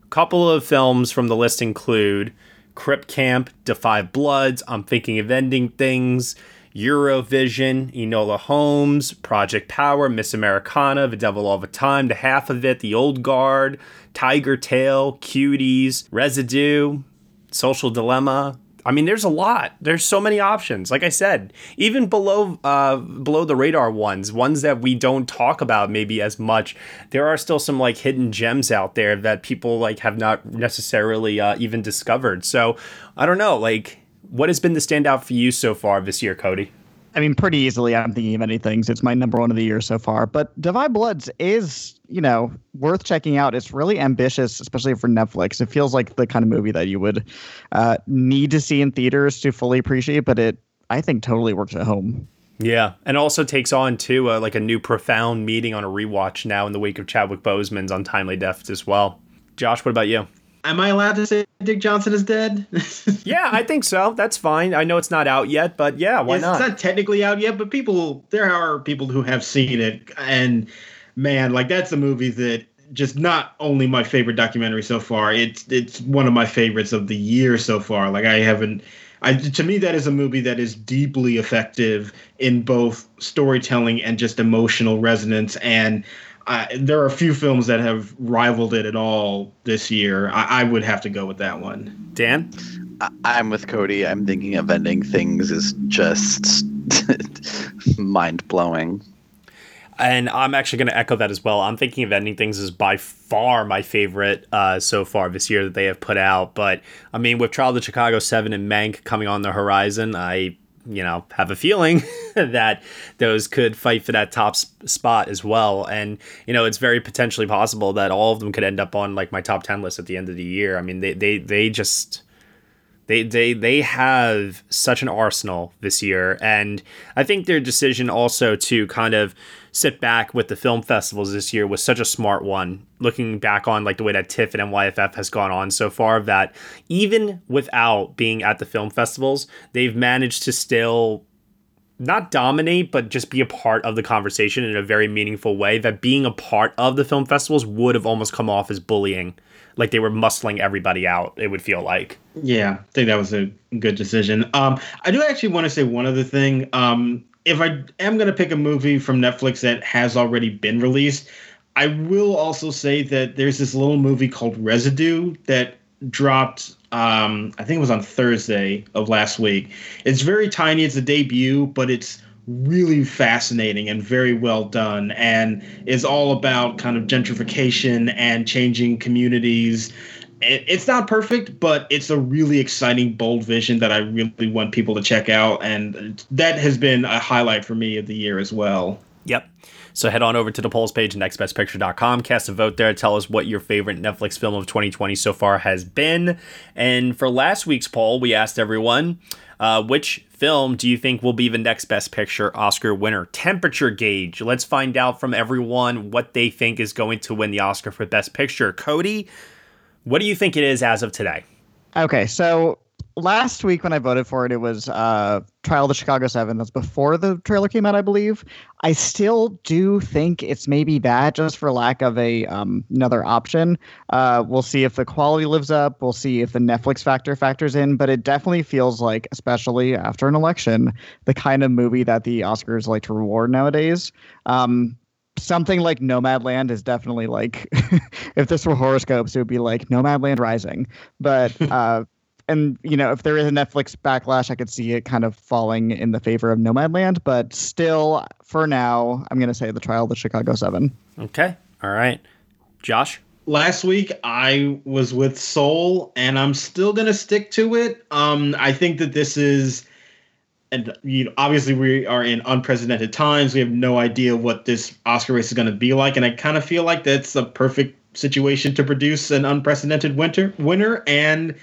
A couple of films from the list include Crip Camp, 5 Bloods, I'm Thinking of Ending Things, Eurovision, Enola Holmes, Project Power, Miss Americana, The Devil All the Time, The Half of It, The Old Guard, Tiger Tail, Cuties, Residue, Social Dilemma. I mean, there's a lot. There's so many options. Like I said, even below uh, below the radar ones, ones that we don't talk about maybe as much, there are still some like hidden gems out there that people like have not necessarily uh, even discovered. So I don't know, like what has been the standout for you so far this year, Cody? I mean, pretty easily, I'm thinking of many things. It's my number one of the year so far. But 5 Bloods is, you know, worth checking out. It's really ambitious, especially for Netflix. It feels like the kind of movie that you would uh, need to see in theaters to fully appreciate, but it, I think, totally works at home. Yeah, and also takes on too uh, like a new profound meeting on a rewatch now in the wake of Chadwick Boseman's Untimely Death as well. Josh, what about you? Am I allowed to say Dick Johnson is dead? yeah, I think so. That's fine. I know it's not out yet, but yeah, why it's not? It's not technically out yet, but people, there are people who have seen it, and man, like that's a movie that just not only my favorite documentary so far. It's it's one of my favorites of the year so far. Like I haven't. I, to me, that is a movie that is deeply effective in both storytelling and just emotional resonance. And there are a few films that have rivaled it at all this year. I, I would have to go with that one. Dan, I, am with Cody. I'm thinking of ending things is just mind blowing. And I'm actually going to echo that as well. I'm thinking of ending things is by far my favorite uh, so far this year that they have put out. But I mean, with Trial of the Chicago Seven and Mank coming on the horizon, I you know have a feeling that those could fight for that top spot as well. And you know it's very potentially possible that all of them could end up on like my top 10 list at the end of the year. I mean they they they just they they they have such an arsenal this year. And i think their decision also to kind of sit back with the film festivals this year was such a smart one. Looking back on like the way that TIFF and NYFF has gone on so far, that even without being at the film festivals, they've managed to still not dominate, but just be a part of the conversation in a very meaningful way. That being a part of the film festivals would have almost come off as bullying, like they were muscling everybody out. It would feel like. Yeah, I think that was a good decision. Um, I do actually want to say one other thing. Um, if I am going to pick a movie from Netflix that has already been released, I will also say that there's this little movie called Residue that dropped um, I think it was on Thursday of last week. It's very tiny, it's a debut, but it's really fascinating and very well done and is all about kind of gentrification and changing communities it's not perfect, but it's a really exciting, bold vision that I really want people to check out, and that has been a highlight for me of the year as well. Yep. So head on over to the polls page, nextbestpicture.com, cast a vote there, tell us what your favorite Netflix film of 2020 so far has been. And for last week's poll, we asked everyone, uh, which film do you think will be the next Best Picture Oscar winner? Temperature gauge. Let's find out from everyone what they think is going to win the Oscar for Best Picture. Cody, what do you think it is as of today? Okay, so last week when I voted for it, it was uh, Trial of the Chicago Seven. That's before the trailer came out, I believe. I still do think it's maybe that, just for lack of a um, another option. Uh, we'll see if the quality lives up. We'll see if the Netflix factor factors in. But it definitely feels like, especially after an election, the kind of movie that the Oscars like to reward nowadays. Um, something like Nomadland is definitely like if this were horoscopes, it would be like Nomadland Rising. But uh and you know, if there is a Netflix backlash, I could see it kind of falling in the favor of Nomadland. But still, for now, I'm gonna say the trial of the Chicago Seven. Okay. All right. Josh? Last week I was with Soul, and I'm still gonna stick to it. Um, I think that this is, and you know, obviously we are in unprecedented times. We have no idea what this Oscar race is gonna be like, and I kind of feel like that's a perfect situation to produce an unprecedented winter winner. And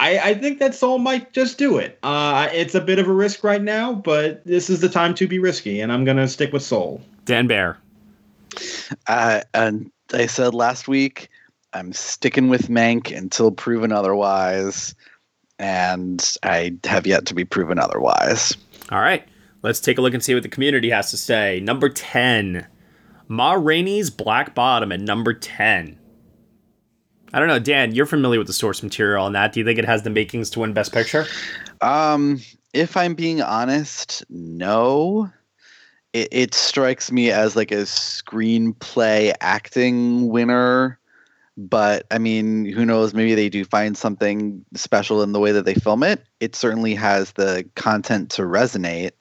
I, I think that Soul might just do it. Uh, it's a bit of a risk right now, but this is the time to be risky, and I'm gonna stick with Soul. Dan Bayer. Uh, and I said last week, I'm sticking with Mank until proven otherwise, and I have yet to be proven otherwise. All right, let's take a look and see what the community has to say. Number 10, Ma Rainey's Black Bottom at number 10. I don't know, Dan, you're familiar with the source material on that. Do you think it has the makings to win Best Picture? Um, if I'm being honest, no. It, it strikes me as like a screenplay acting winner, but I mean, who knows? Maybe they do find something special in the way that they film it. It certainly has the content to resonate,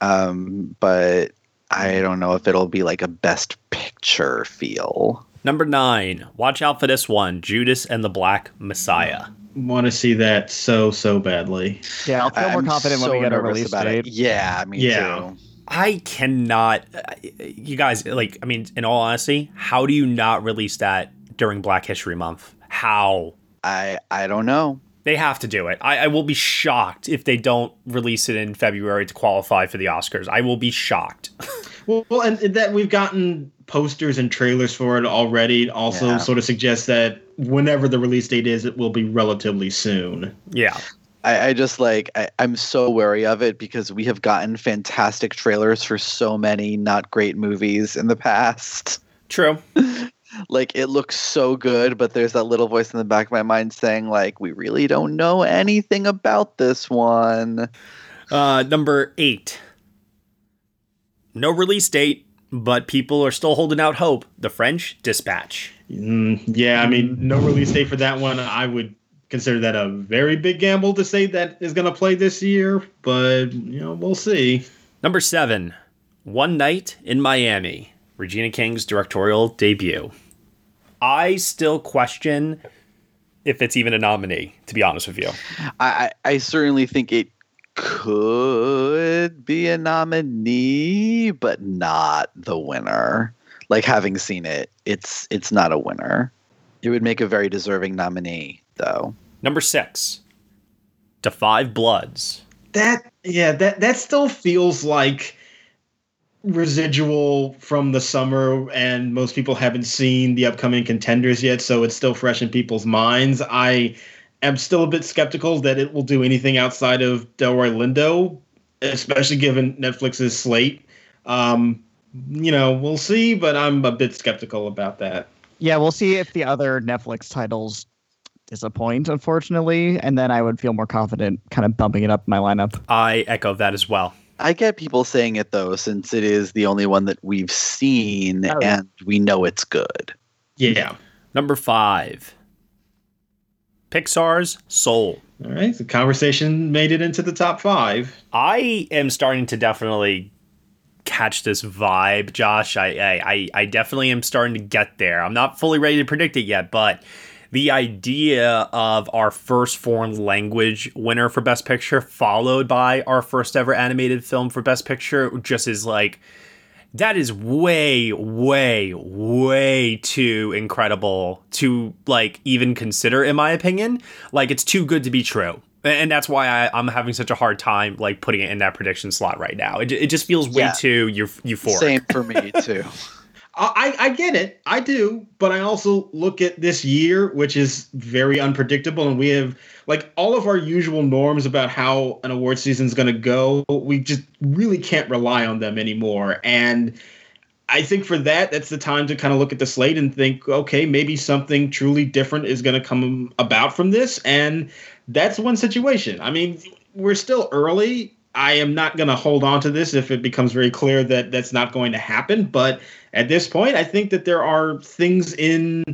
um, but I don't know if it'll be like a best picture feel. Number nine, watch out for this one Judas and the Black Messiah. Want to see that so so badly. Yeah, I'll feel more I'm confident when we get a release about it. date. Yeah, me Yeah. too. I cannot, uh, you guys, like, I mean, in all honesty, how do you not release that during Black History Month? How? I I don't know. They have to do it. I, I will be shocked if they don't release it in February to qualify for the Oscars. I will be shocked. Well, well, and that we've gotten posters and trailers for it already. Also, Yeah. sort of suggests that whenever the release date is, it will be relatively soon. yeah. I, I just like I, I'm so wary of it because we have gotten fantastic trailers for so many not great movies in the past. True. Like it looks so good, but there's that little voice in the back of my mind saying like we really don't know anything about this one. Uh, number eight. No release date, but people are still holding out hope. The French Dispatch. Mm, yeah, I mean, no release date for that one. I would consider that a very big gamble to say that is going to play this year, but you know, we'll see. Number seven. One Night in Miami. Regina King's directorial debut. I still question if it's even a nominee, to be honest with you. I, I I certainly think it could be a nominee, but not the winner. Like having seen it, it's it's not a winner. It would make a very deserving nominee, though. Number six. Da Five Bloods. That yeah, that that still feels like residual from the summer and most people haven't seen the upcoming contenders yet, so it's still fresh in people's minds. I am still a bit skeptical that it will do anything outside of Delroy Lindo, especially given Netflix's slate. Um, you know, we'll see, but I'm a bit skeptical about that. Yeah, we'll see if the other Netflix titles disappoint, unfortunately, and then I would feel more confident kind of bumping it up in my lineup. I echo that as well. I get people saying it though, since it is the only one that we've seen Oh. and we know it's good. Yeah. Number five. Pixar's Soul. All right. The conversation made it into the top five. I am starting to definitely catch this vibe, Josh. I, I, I, I definitely am starting to get there. I'm not fully ready to predict it yet, but the idea of our first foreign language winner for Best Picture, followed by our first ever animated film for Best Picture, just is like that is way, way, way too incredible to like even consider, in my opinion. Like it's too good to be true. And that's why I, I'm having such a hard time like putting it in that prediction slot right now. It, it just feels way Yeah. too euph- euphoric. Same for me too. I, I get it. I do. But I also look at this year, which is very unpredictable. And we have, like, all of our usual norms about how an award season is going to go. We just really can't rely on them anymore. And I think for that, that's the time to kind of look at the slate and think, okay, maybe something truly different is going to come about from this. And that's one situation. I mean, we're still early. I am not going to hold on to this if it becomes very clear that that's not going to happen. But at this point, I think that there are things in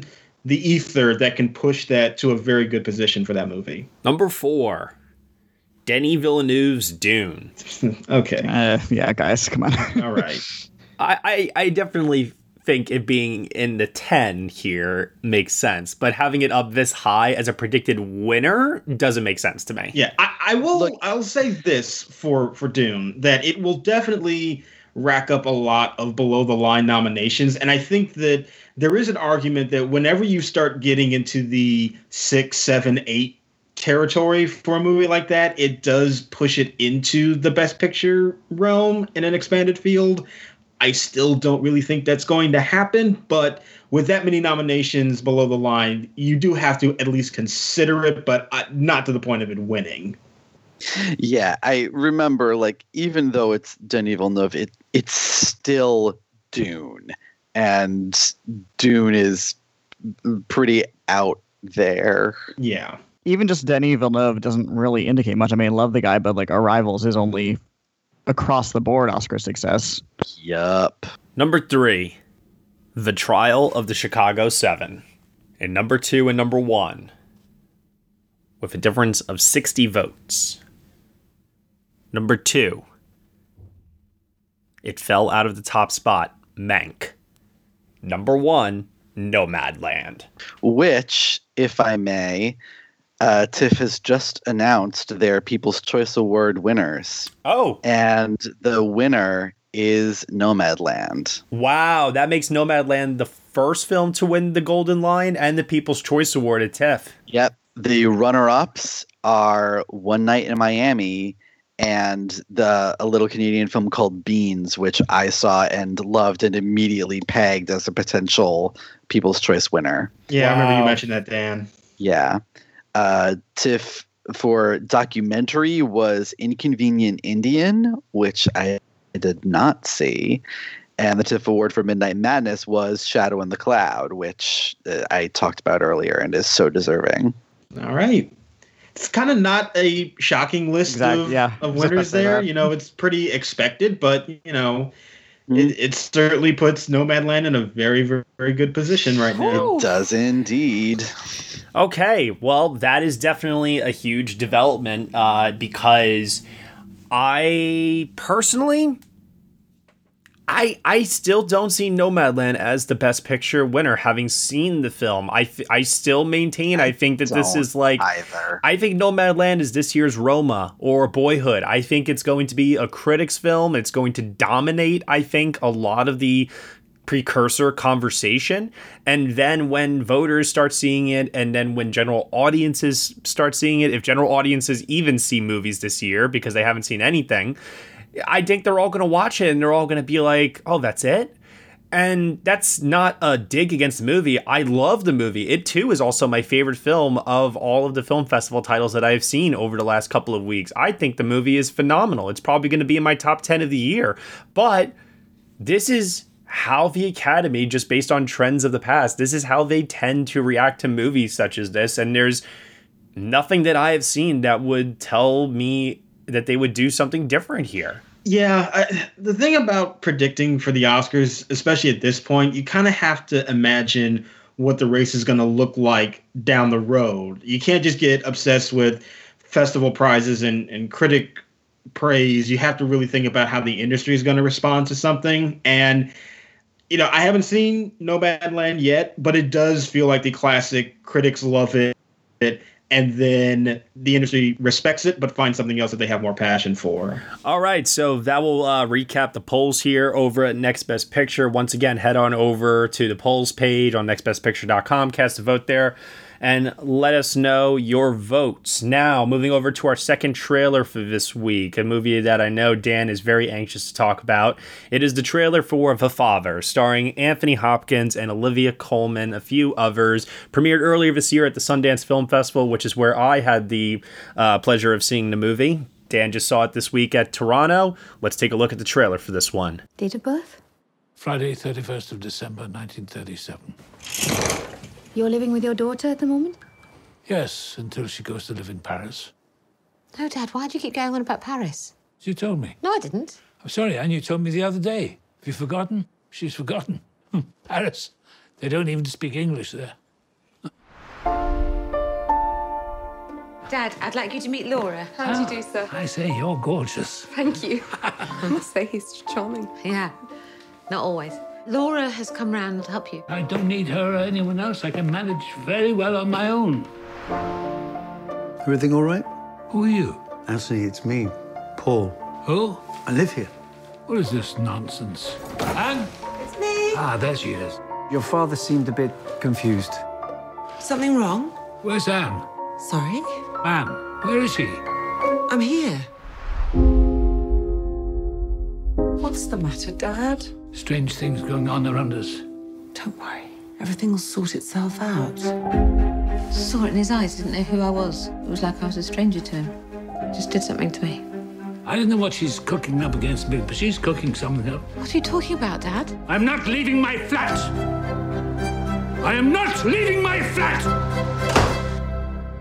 the ether that can push that to a very good position for that movie. Number four, Denis Villeneuve's Dune. okay. Uh, yeah, guys, come on. All right. I, I, I definitely think it being in the 10 here makes sense, but having it up this high as a predicted winner doesn't make sense to me. Yeah, I, I will. I'll say this for for Dune that it will definitely rack up a lot of below the line nominations, and I think that there is an argument that whenever you start getting into the six, seven, eight territory for a movie like that, it does push it into the best picture realm in an expanded field. I still don't really think that's going to happen, but with that many nominations below the line, you do have to at least consider it, but uh, not to the point of it winning. Yeah, I remember like even though it's Denis Villeneuve, it it's still Dune, and Dune is pretty out there. Yeah. Even just Denis Villeneuve doesn't really indicate much. I mean, I love the guy, but like Arrivals is only across the board Oscar success. Yup. Number three, The Trial of the Chicago Seven. And number two and number one, with a difference of 60 votes. Number two, it fell out of the top spot, Mank. Number one, Nomadland. Which, if I may, uh, TIFF has just announced their People's Choice Award winners. Oh. And the winner is Nomadland. Wow, that makes Nomadland the first film to win the Golden Lion and the People's Choice Award at TIFF. Yep. The runner ups are One Night in Miami and the a little Canadian film called Beans, which I saw and loved and immediately pegged as a potential People's Choice winner. Yeah, I remember you mentioned that, Dan. Yeah. Uh, TIFF for documentary was Inconvenient Indian, which I did not see. And the TIFF award for Midnight Madness was Shadow in the Cloud, which uh, I talked about earlier and is so deserving. All right. It's kind of not a shocking list Exactly, of, yeah. of I was just about winners there. that. You know, it's pretty expected, but, you know, it, it certainly puts Nomadland in a very, very, very good position right now. It does indeed. Okay, well, that is definitely a huge development uh, because I personally, I I still don't see Nomadland as the best picture winner. Having seen the film, I th- I still maintain I think that this is like either. I think Nomadland is this year's Roma or Boyhood. I think it's going to be a critics film. It's going to dominate. I think a lot of the precursor conversation and then when voters start seeing it and then when general audiences start seeing it if general audiences even see movies this year because they haven't seen anything i think they're all going to watch it and they're all going to be like oh that's it and that's not a dig against the movie. I love the movie. It too is also my favorite film of all of the film festival titles that I've seen over the last couple of weeks. I think the movie is phenomenal. It's probably going to be in my top 10 of the year. But this is how the Academy, just based on trends of the past, this is how they tend to react to movies such as this. And there's nothing that I have seen that would tell me that they would do something different here. Yeah, I, the thing about predicting for the Oscars, especially at this point, you kind of have to imagine what the race is going to look like down the road. You can't just get obsessed with festival prizes and, and critic praise. You have to really think about how the industry is going to respond to something. And, you know, I haven't seen Nomadland yet, but it does feel like the classic critics love it. And then the industry respects it, but finds something else that they have more passion for. All right, so that will uh, recap the polls here over at Next Best Picture. Once again, head on over to the polls page on nextbestpicture.com, cast a vote there, and let us know your votes. Now, moving over to our second trailer for this week, a movie that I know Dan is very anxious to talk about. It is the trailer for The Father, starring Anthony Hopkins and Olivia Colman, a few others. Premiered earlier this year at the Sundance Film Festival, which is where I had the uh, pleasure of seeing the movie. Dan just saw it this week at Toronto. Let's take a look at the trailer for this one. Date of birth? Friday, 31st of December, 1937. You're living with your daughter at the moment? Yes, until she goes to live in Paris. No, Dad, why do you keep going on about Paris? You told me. No, I didn't. I'm sorry, Anne, you told me the other day. Have you forgotten? She's forgotten. Paris. They don't even speak English there. Dad, I'd like you to meet Laura. How do you ah, do, sir? I say, you're gorgeous. Thank you. I must say he's charming. Yeah, not always. Laura has come round to help you. I don't need her or anyone else. I can manage very well on my own. Everything all right? Who are you? Anthony, it's me, Paul. Who? I live here. What is this nonsense? Anne? It's me. Ah, there she is. Your father seemed a bit confused. Something wrong? Where's Anne? Sorry? Anne, where is she? I'm here. What's the matter, Dad? Strange things going on around us. Don't worry. Everything will sort itself out. Saw it in his eyes. Didn't know who I was. It was like I was a stranger to him. Just did something to me. I don't know what she's cooking up against me, but she's cooking something up. What are you talking about, Dad? I'm not leaving my flat! I am not leaving my flat!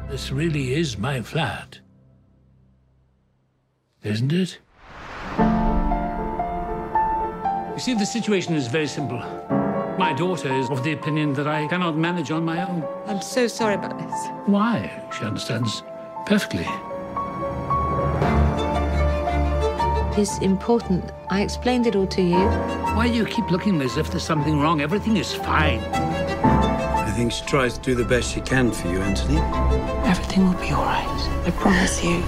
This really is my flat. Isn't it? You see, the situation is very simple. My daughter is of the opinion that I cannot manage on my own. I'm so sorry about this. Why? She understands perfectly. It's important. I explained it all to you. Why do you keep looking as if there's something wrong? Everything is fine. I think she tries to do the best she can for you, Anthony. Everything will be all right. I promise you.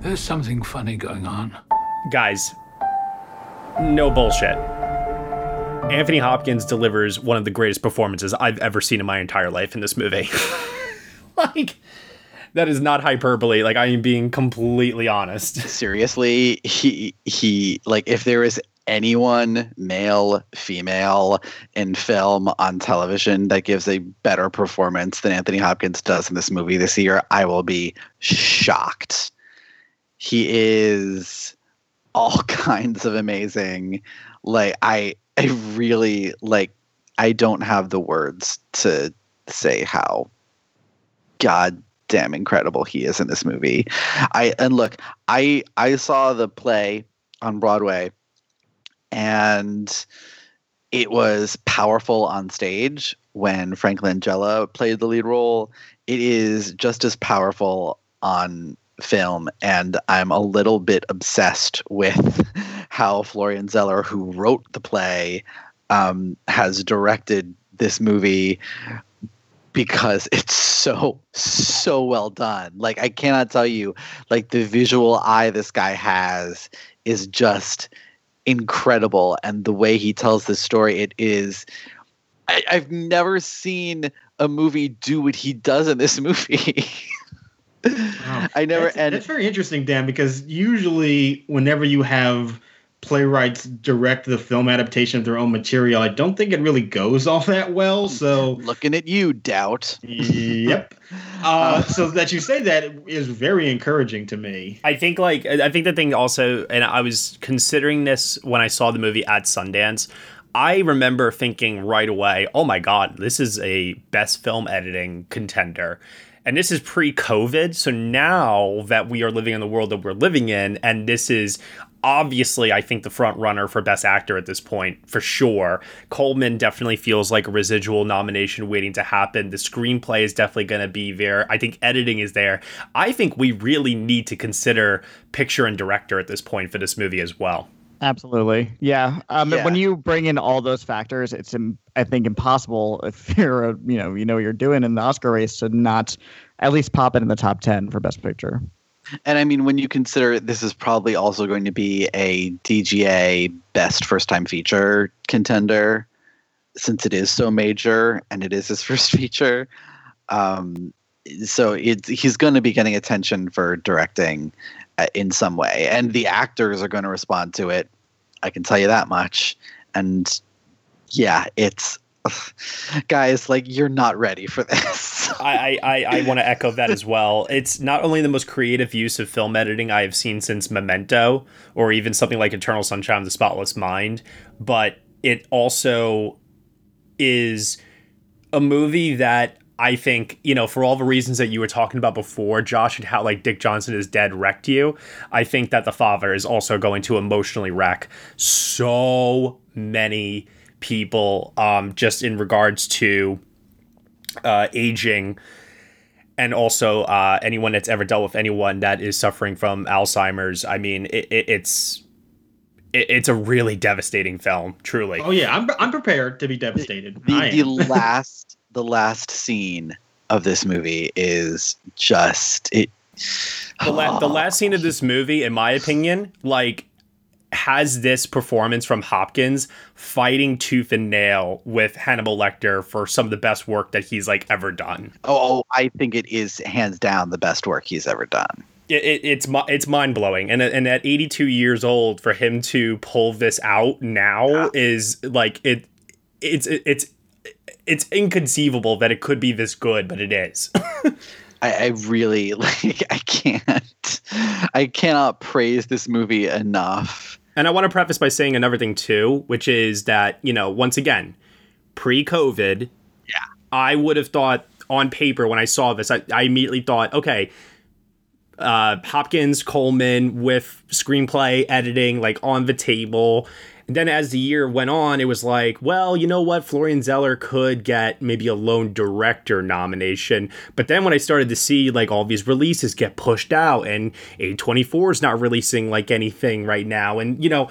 There's something funny going on. Guys, no bullshit. Anthony Hopkins delivers one of the greatest performances I've ever seen in my entire life in this movie. like, that is not hyperbole. Like, I am being completely honest. Seriously, he he like if there is anyone, male, female, in film on television that gives a better performance than Anthony Hopkins does in this movie this year, I will be shocked. He is all kinds of amazing. Like I I really like I don't have the words to say how god damn incredible he is in this movie. I and look, I I saw the play on Broadway and it was powerful on stage when Frank Langella played the lead role. It is just as powerful on film and I'm a little bit obsessed with how Florian Zeller who wrote the play um, has directed this movie because it's so so well done. Like i cannot tell you like the visual eye this guy has is just incredible and the way he tells this story it is I, i've never seen a movie do what he does in this movie i never that's, and that's very interesting dan because usually whenever you have playwrights direct the film adaptation of their own material i don't think it really goes all that well so looking at you doubt yep uh, so that you say that is very encouraging to me I think like I think the thing also, and I was considering this when I saw the movie at Sundance. I remember thinking right away, "Oh my god, this is a best film editing contender." And this is pre-COVID, so now that we are living in the world that we're living in, and this is obviously, I think the front runner for best actor at this point for sure. Colman definitely feels like a residual nomination waiting to happen. The screenplay is definitely going to be there. I think editing is there. I think we really need to consider picture and director at this point for this movie as well. Absolutely, yeah. Um, Yeah. When you bring in all those factors, it's im- I think impossible if you're a you know you know what you're doing in the Oscar race to not at least pop it in the top ten for Best Picture. And I mean, when you consider this is probably also going to be a DGA Best First Time Feature contender, since it is so major and it is his first feature. Um, so it's he's going to be getting attention for directing uh, in some way, and the actors are going to respond to it. I can tell you that much. And yeah, it's guys like you're not ready for this. I, I, I want to echo that as well. It's not only the most creative use of film editing I have seen since Memento, or even something like Eternal Sunshine of the Spotless Mind, but it also is a movie that I think, you know, for all the reasons that you were talking about before, Josh, and how like Dick Johnson is dead wrecked you, I think that The Father is also going to emotionally wreck so many people um, just in regards to uh, aging and also uh, anyone that's ever dealt with anyone that is suffering from Alzheimer's. I mean, it, it, it's it's a really devastating film, truly. Oh yeah, I'm I'm prepared to be devastated. I The, the last the last scene of this movie is just it. the, la- the last scene of this movie, in my opinion, like has this performance from Hopkins fighting tooth and nail with Hannibal Lecter for some of the best work that he's like ever done. Oh, oh I think it is hands down the best work he's ever done. It, it, it's it's mind blowing, and and at 82 years old, for him to pull this out now is like it. It's it, it's it's inconceivable that it could be this good, but it is. I, I really like. I can't. I cannot praise this movie enough. And I want to preface by saying another thing too, which is that, you know, once again, pre COVID, yeah. I would have thought on paper when I saw this, I, I immediately thought, okay, uh, Hopkins, Colman with screenplay, editing, like on the table. And then as the year went on, it was like, well, you know what? Florian Zeller could get maybe a lone director nomination. But then when I started to see like all these releases get pushed out and A24 is not releasing like anything right now. And, you know,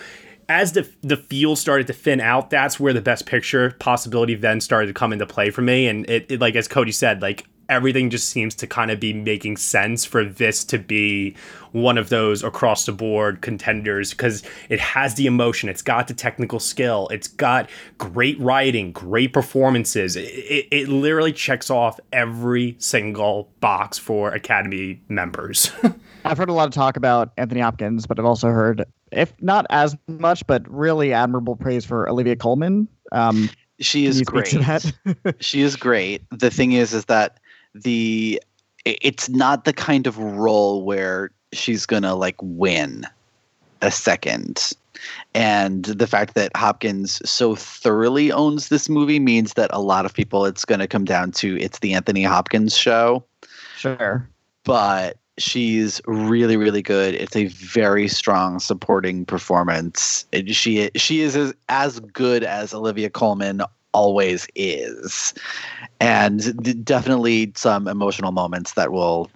as the the field started to thin out, that's where the best picture possibility then started to come into play for me. And it, it like as Cody said, like everything just seems to kind of be making sense for this to be one of those across the board contenders because it has the emotion, it's got the technical skill, it's got great writing, great performances. It, it, it literally checks off every single box for Academy members. I've heard a lot of talk about Anthony Hopkins, but I've also heard, if not as much, but really admirable praise for Olivia Colman. Um, she is great. she is great. The thing is, is that the it's not the kind of role where she's gonna like win a second. And the fact that Hopkins so thoroughly owns this movie means that a lot of people it's to come down to it's the Anthony Hopkins show. Sure. But she's really really good it's a very strong supporting performance she she is as, as good as olivia colman always is. And definitely some emotional moments that will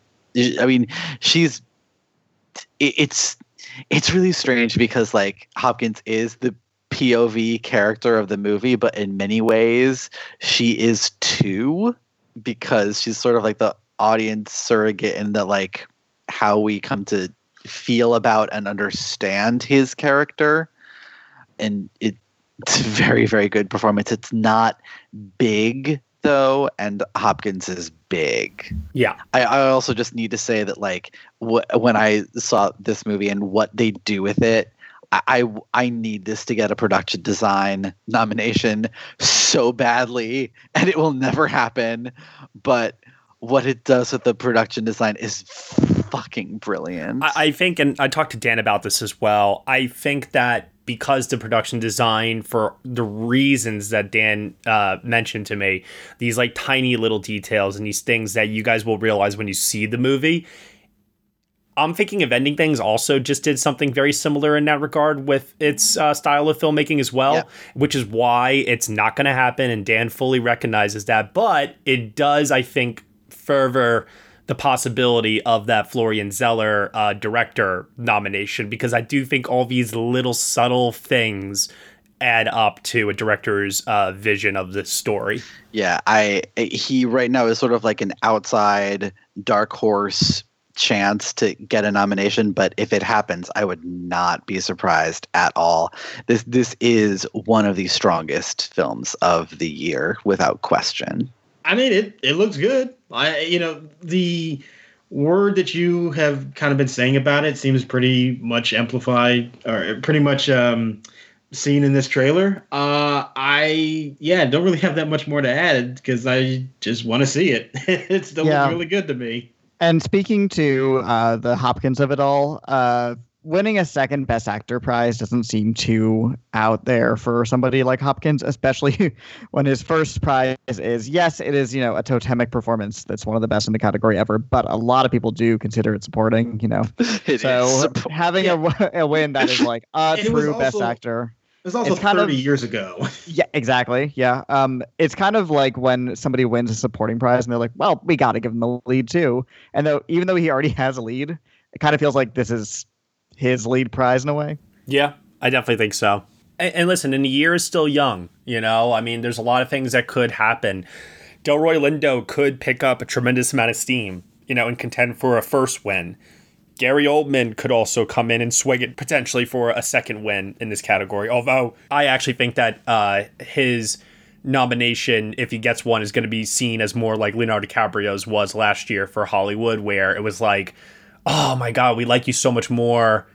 i mean she's it's it's really strange because like hopkins is the pov character of the movie but in many ways she is too because she's sort of like the audience surrogate in that like how we come to feel about and understand his character. And it, it's a very very good performance it's not big though and hopkins is big yeah i, I also just need to say that like wh- when i saw this movie and what they do with it I, I I need this to get a production design nomination so badly, and it will never happen. But what it does with the production design is fucking brilliant. I, I think, and I talked to Dan about this as well. I think that because the production design, for the reasons that Dan uh, mentioned to me, these like tiny little details and these things that you guys will realize when you see the movie. I'm thinking of Ending Things also just did something very similar in that regard with its uh, style of filmmaking as well, Yeah. which is why it's not going to happen. And Dan fully recognizes that. But it does, I think, further the possibility of that Florian Zeller uh, director nomination because I do think all these little subtle things add up to a director's uh, vision of this story. Yeah, I he right now is sort of like an outside dark horse chance to get a nomination, but if it happens, I would not be surprised at all. This this is one of the strongest films of the year without question. I mean, it it looks good. I you know the word that you have kind of been saying about it seems pretty much amplified or pretty much um, seen in this trailer. Uh, I yeah, don't really have that much more to add because I just want to see it. it still Yeah. looks really good to me. And speaking to uh, the Hopkins of it all, uh, winning a second Best Actor prize doesn't seem too out there for somebody like Hopkins, especially when his first prize is yes, it is you know a totemic performance that's one of the best in the category ever, but a lot of people do consider it supporting. You know, It so is support- having a, w- a win that is like a And it was true Best Actor. It was also It's kind 30 of- years ago. Yeah, exactly. Yeah. Um, it's kind of like when somebody wins a supporting prize and they're like, "Well, we got to give him the lead too." And though, even though he already has a lead, it kind of feels like this is his lead prize in a way. Yeah. I definitely think so. And, and listen, and the year is still young. You know, I mean, there's a lot of things that could happen. Delroy Lindo could pick up a tremendous amount of steam, you know, and contend for a first win. Gary Oldman could also come in and swing it potentially for a second win in this category. Although I actually think that uh, his nomination, if he gets one, is going to be seen as more like Leonardo DiCaprio's was last year for Hollywood, where it was like, oh my God, we like you so much more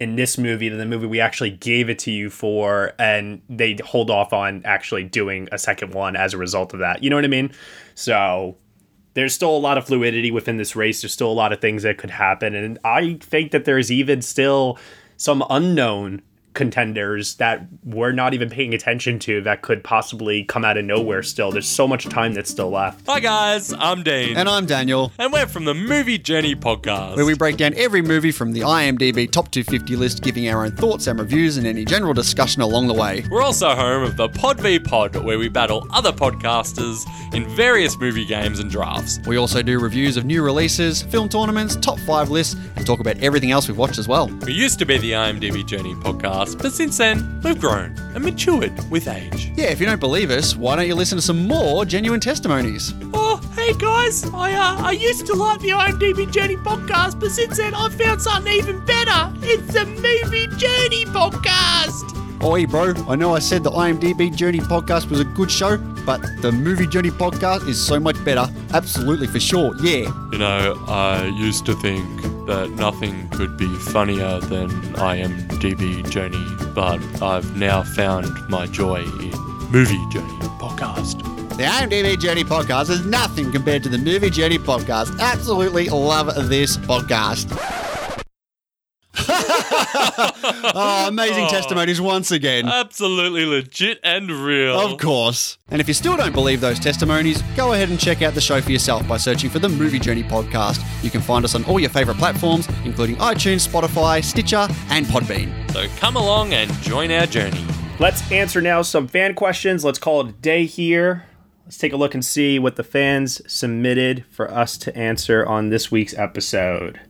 in this movie than the movie we actually gave it to you for. And they hold off on actually doing a second one as a result of that. You know what I mean? So there's still a lot of fluidity within this race. There's still a lot of things that could happen. And I think that there's even still some unknown contenders that we're not even paying attention to that could possibly come out of nowhere still. There's so much time that's still left. Hi guys, I'm Dean. And I'm Daniel. And we're from the Movie Journey podcast. Where we break down every movie from the IMDb Top 250 list, giving our own thoughts and reviews and any general discussion along the way. We're also home of the Pod v Pod, where we battle other podcasters in various movie games and drafts. We also do reviews of new releases, film tournaments, top 5 lists, and talk about everything else we've watched as well. We used to be the IMDb Journey podcast, but since then, we've grown and matured with age. Yeah, if you don't believe us, why don't you listen to some more genuine testimonies? Oh, hey guys, I uh, I used to like the IMDb Journey podcast, but since then I've found something even better. It's the Movie Journey podcast. Oi, bro, I know I said the IMDb Journey podcast was a good show, but the Movie Journey podcast is so much better. Absolutely, for sure, yeah. You know, I used to think that nothing could be funnier than IMDb Journey, but I've now found my joy in Movie Journey podcast. The IMDb Journey podcast is nothing compared to the Movie Journey podcast. Absolutely love this podcast. Ah, oh, amazing testimonies once again. Absolutely legit and real. Of course. And if you still don't believe those testimonies, go ahead and check out the show for yourself by searching for the Movie Journey podcast. You can find us on all your favorite platforms, including iTunes, Spotify, Stitcher, and Podbean. So come along and join our journey. Let's answer now some fan questions. Let's call it a day here. Let's take a look and see what the fans submitted for us to answer on this week's episode.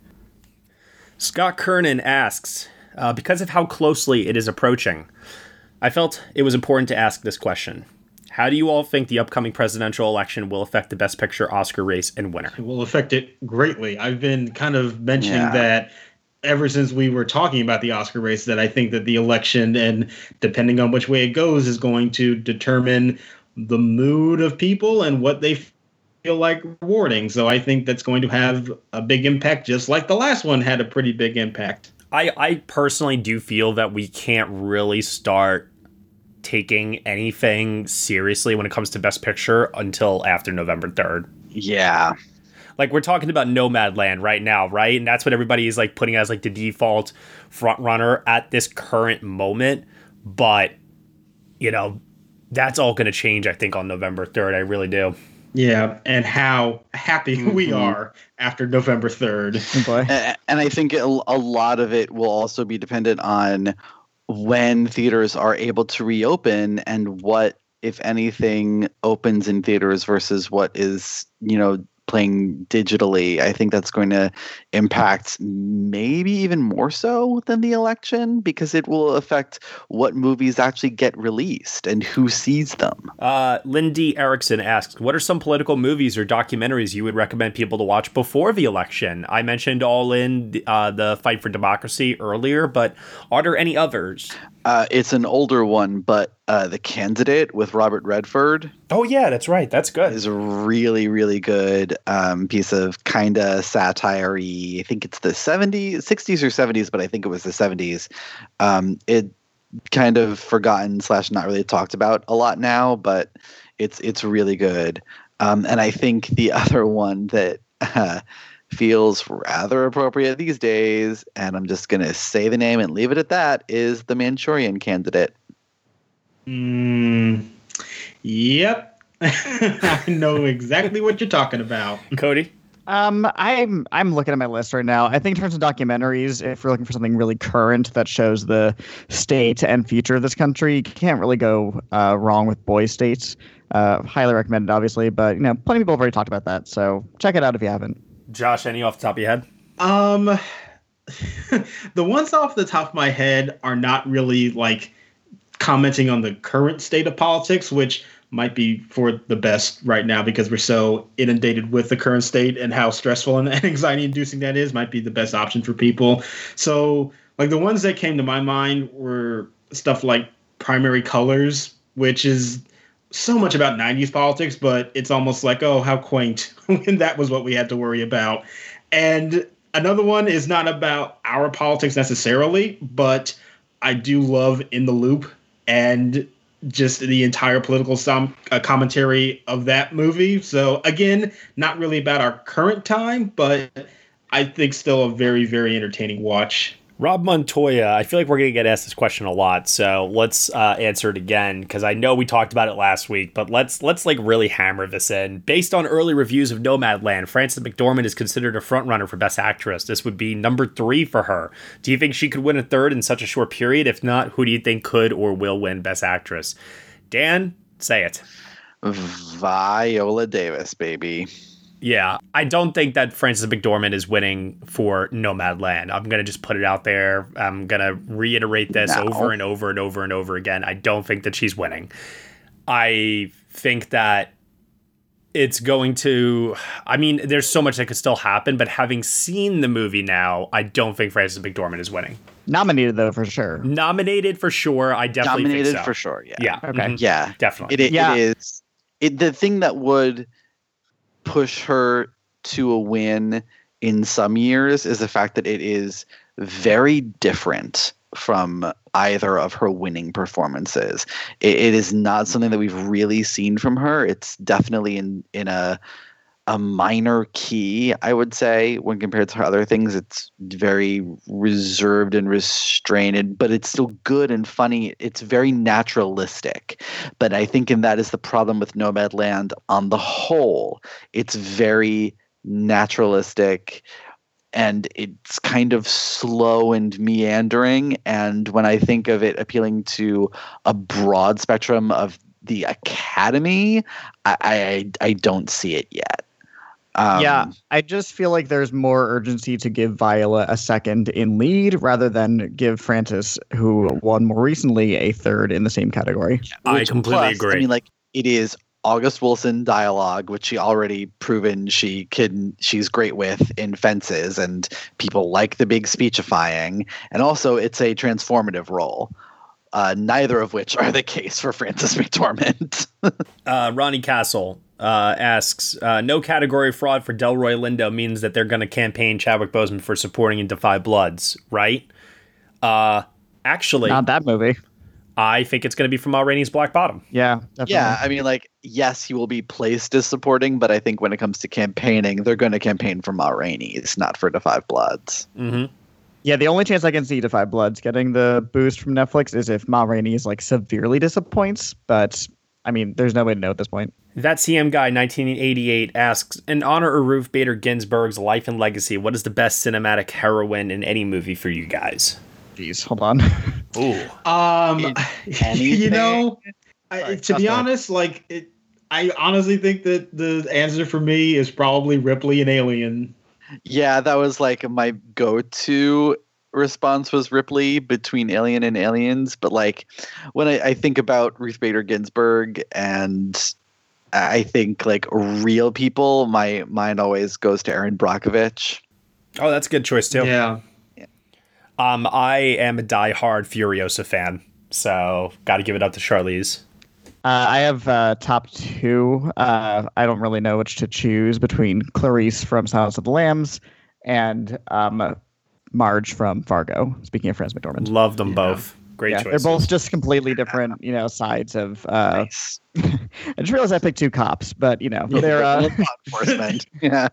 Scott Kernan asks, uh, because of how closely it is approaching, I felt it was important to ask this question. How do you all think the upcoming presidential election will affect the Best Picture Oscar race and winner? It will affect it greatly. I've been kind of mentioning Yeah. that ever since we were talking about the Oscar race, that I think that the election, and depending on which way it goes, is going to determine the mood of people and what they feel like rewarding. So I think that's going to have a big impact, just like the last one had a pretty big impact. I, I personally do feel that we can't really start taking anything seriously when it comes to Best Picture until after November 3rd. Yeah. Like we're talking about Nomadland right now, right? And that's what everybody is like putting as like the default front runner at this current moment. But you know, that's all going to change I think on November 3rd. I really do. Yeah, and how happy we Mhm. are after November 3rd. A- And I think a a lot of it will also be dependent on when theaters are able to reopen and what, if anything, opens in theaters versus what is, you know, playing digitally. I think that's going to impact maybe even more so than the election because it will affect what movies actually get released and who sees them. Uh, Lindy Erickson asks, "What are some political movies or documentaries you would recommend people to watch before the election?" I mentioned All In, uh, the Fight for Democracy earlier, but are there any others? Uh, it's an older one, but uh, The Candidate with Robert Redford. Oh yeah, that's right. That's good. Is a really really good um, piece of kind of satire I think it's the 70s, 60s or 70s, but I think it was the 70s. Um, it kind of forgotten slash not really talked about a lot now, but it's it's really good. Um, and I think the other one that uh, feels rather appropriate these days, and I'm just gonna say the name and leave it at that, is the Manchurian Candidate. Mm, yep. I know exactly what you're talking about. Cody? Um, I'm I'm looking at my list right now. I think in terms of documentaries, if you're looking for something really current that shows the state and future of this country, you can't really go uh, wrong with Boys State. Uh, highly recommended, obviously, but you know, plenty of people have already talked about that. So check it out if you haven't. Josh, any off the top of your head? Um, the ones off the top of my head are not really like commenting on the current state of politics, which might be for the best right now because we're so inundated with the current state and how stressful and anxiety inducing that is might be the best option for people. So, like the ones that came to my mind were stuff like primary colors, which is so much about 90s politics, but it's almost like, oh, how quaint when that was what we had to worry about. And another one is not about our politics necessarily, but I do love In the Loop and just the entire political som- uh, commentary of that movie. So, again, not really about our current time, but I think still a very, very entertaining watch. Rob Montoya, I feel like we're going to get asked this question a lot, so let's uh, answer it again because I know we talked about it last week, but let's let's like really hammer this in. Based on early reviews of Nomadland, Frances McDormand is considered a frontrunner for Best Actress. This would be number three for her. Do you think she could win a third in such a short period? If not, who do you think could or will win Best Actress? Dan, say it. Viola Davis, baby. Yeah, I don't think that Frances McDormand is winning for Nomadland. I'm gonna just put it out there. I'm gonna reiterate this No. over and over and over and over again. I don't think that she's winning. I think that it's going to. I mean, there's so much that could still happen, but having seen the movie now, I don't think Frances McDormand is winning. Nominated though for sure. Nominated for sure. I definitely Nominated think so. Nominated for sure. Yeah. Yeah. Okay. mhm, Yeah. Definitely. It, it, Yeah. it is. It, the thing that would push her to a win in some years is the fact that it is very different from either of her winning performances. It, it is not something that we've really seen from her. It's definitely in in a a minor key, I would say, when compared to other things. It's very reserved and restrained, but it's still good and funny. It's very naturalistic. But I think in that is the problem with Nomadland on the whole. It's very naturalistic and it's kind of slow and meandering. And when I think of it appealing to a broad spectrum of the academy, I I, I don't see it yet. Um, yeah, I just feel like there's more urgency to give Viola a second in lead rather than give Frances, who won more recently, a third in the same category. I Which completely plus, agree. I mean, like it is August Wilson dialogue, which she already proven she can. She's great with in Fences, and people like the big speechifying. And also, it's a transformative role. Uh, neither of which are the case for Frances McDormand. Uh, Ronnie Castle uh, asks, uh, "No category fraud for Delroy Lindo means that they're going to campaign Chadwick Boseman for supporting in Da 5 Bloods, right?" Uh, actually, Not that movie. I think it's going to be from Ma Rainey's Black Bottom. Yeah, definitely. yeah, I mean, like, yes, he will be placed as supporting, but I think when it comes to campaigning, they're going to campaign for Ma Rainey. It's not for Da 5 Bloods. Mm-hmm. Yeah, the only chance I can see Da 5 Bloods getting the boost from Netflix is if Ma Rainey is like severely disappoints. But I mean, there's no way to know at this point. That CM guy, 1988, asks, "In honor of Ruth Bader Ginsburg's life and legacy, what is the best cinematic heroine in any movie for you guys?" Jeez, hold on. Ooh, Um, you know, I, Sorry, to be Josh, honest, like it, I honestly think that the answer for me is probably Ripley and Alien. Yeah, that was like my go-to response was Ripley between Alien and Aliens. But like when I, I think about Ruth Bader Ginsburg and I think like real people, my mind always goes to Erin Brockovich. oh, that's a good choice too. Yeah. Um, I am a die-hard Furiosa fan, so got to give it up to Charlize. Uh, I have uh, top two. Uh, I don't really know which to choose between Clarice from Silence of the Lambs and um, Marge from Fargo. Speaking of Frances McDormand. Love them both. Great yeah, choice. they're both just completely different, you know, sides of. Uh, I just realized I picked two cops, but you know, they're. Uh, Law enforcement. yeah.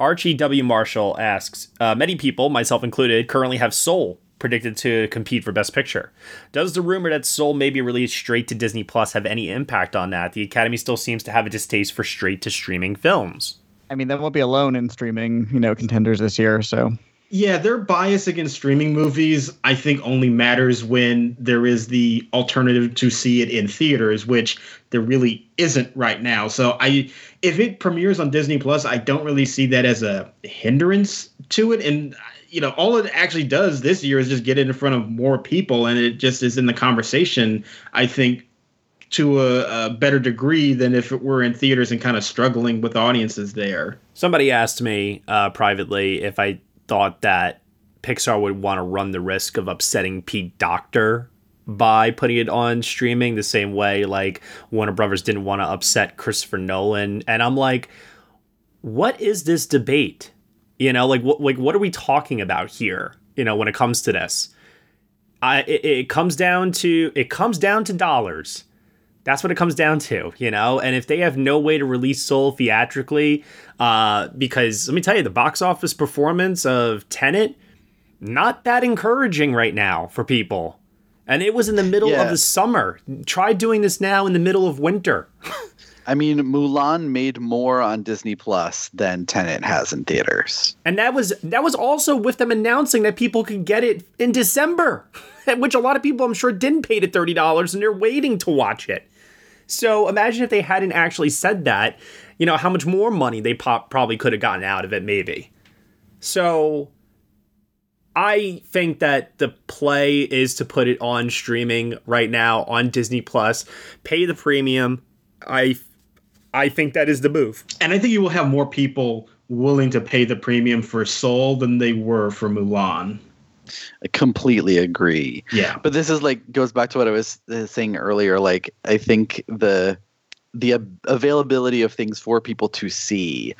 Archie W. Marshall asks uh, Many people, myself included, currently have Soul predicted to compete for Best Picture. Does the rumor that Soul may be released straight to Disney Plus have any impact on that? The Academy still seems to have a distaste for straight to streaming films. I mean, they won't be alone in streaming, you know, contenders this year. So Yeah, their bias against streaming movies, I think, only matters when there is the alternative to see it in theaters, which there really isn't right now. So I, if it premieres on Disney Plus, I don't really see that as a hindrance to it. And you know, all it actually does this year is just get it in front of more people, and it just is in the conversation. I think to a, a better degree than if it were in theaters and kind of struggling with audiences there. Somebody asked me uh, privately if I thought that Pixar would want to run the risk of upsetting Pete Docter by putting it on streaming the same way like Warner Brothers didn't want to upset Christopher Nolan. And I'm like what is this debate? You know like what like what are we talking about here you know when it comes to this? I it, it comes down to it comes down to dollars that's what it comes down to, you know? And if they have no way to release Soul theatrically, uh, because let me tell you, the box office performance of Tenet, not that encouraging right now for people. And it was in the middle Yeah. of the summer. Try doing this now in the middle of winter. I mean, Mulan made more on Disney Plus than Tenet has in theaters. And that was that was also with them announcing that people could get it in December, which a lot of people I'm sure didn't pay the thirty dollars and they're waiting to watch it. So imagine if they hadn't actually said that, you know, how much more money they probably could have gotten out of it, maybe. So I think that the play is to put it on streaming right now on Disney Plus, pay the premium. I I think that is the move. And I think you will have more people willing to pay the premium for Soul than they were for Mulan. I completely agree. Yeah. But this is like goes back to what I was uh, saying earlier. Like I think the the availability of things for people to see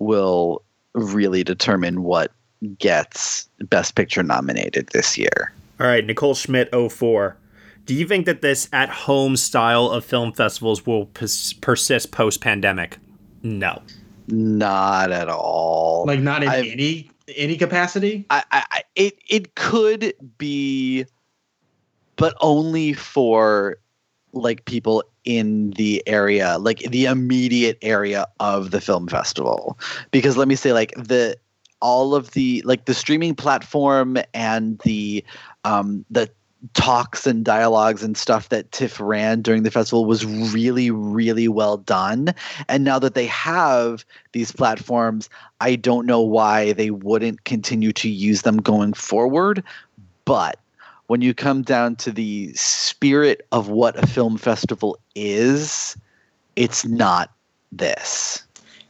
will really determine what gets Best Picture nominated this year. All right, Nicole Schmidt 04. Do you think that this at home style of film festivals will pers- persist post pandemic? No. Not at all. Like not in I've- any any capacity. I, I, it it could be, but only for like people in the area, like the immediate area of the film festival. Because let me say, like the all of the like the streaming platform and the um the talks and dialogues and stuff that TIFF ran during the festival was really, really well done. And now that they have these platforms, I don't know why they wouldn't continue to use them going forward. But when you come down to the spirit of what a film festival is, it's not this.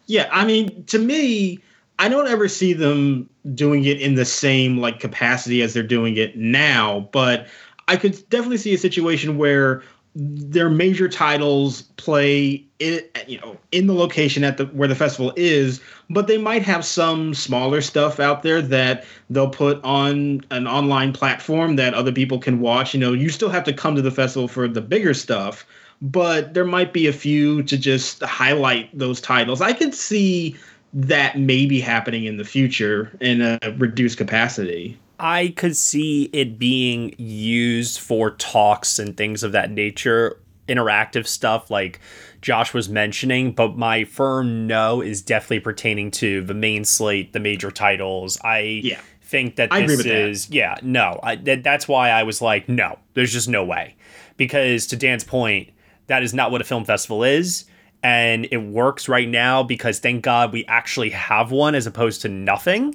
Yeah, I mean, to me, I don't ever see them doing it in the same like capacity as they're doing it now, but I could definitely see a situation where their major titles play in, you know in the location at the where the festival is but they might have some smaller stuff out there that they'll put on an online platform that other people can watch. You know you still have to come to the festival for the bigger stuff but there might be a few to just highlight those titles. I could see that may be happening in the future in a reduced capacity I could see it being used for talks and things of that nature, interactive stuff like Josh was mentioning, but my firm no is definitely pertaining to the main slate, the major titles. I Yeah. think that this is that. yeah, no. I, that, that's why I was like, no, there's just no way. Because to Dan's point, that is not what a film festival is. And it works right now because thank God we actually have one as opposed to nothing.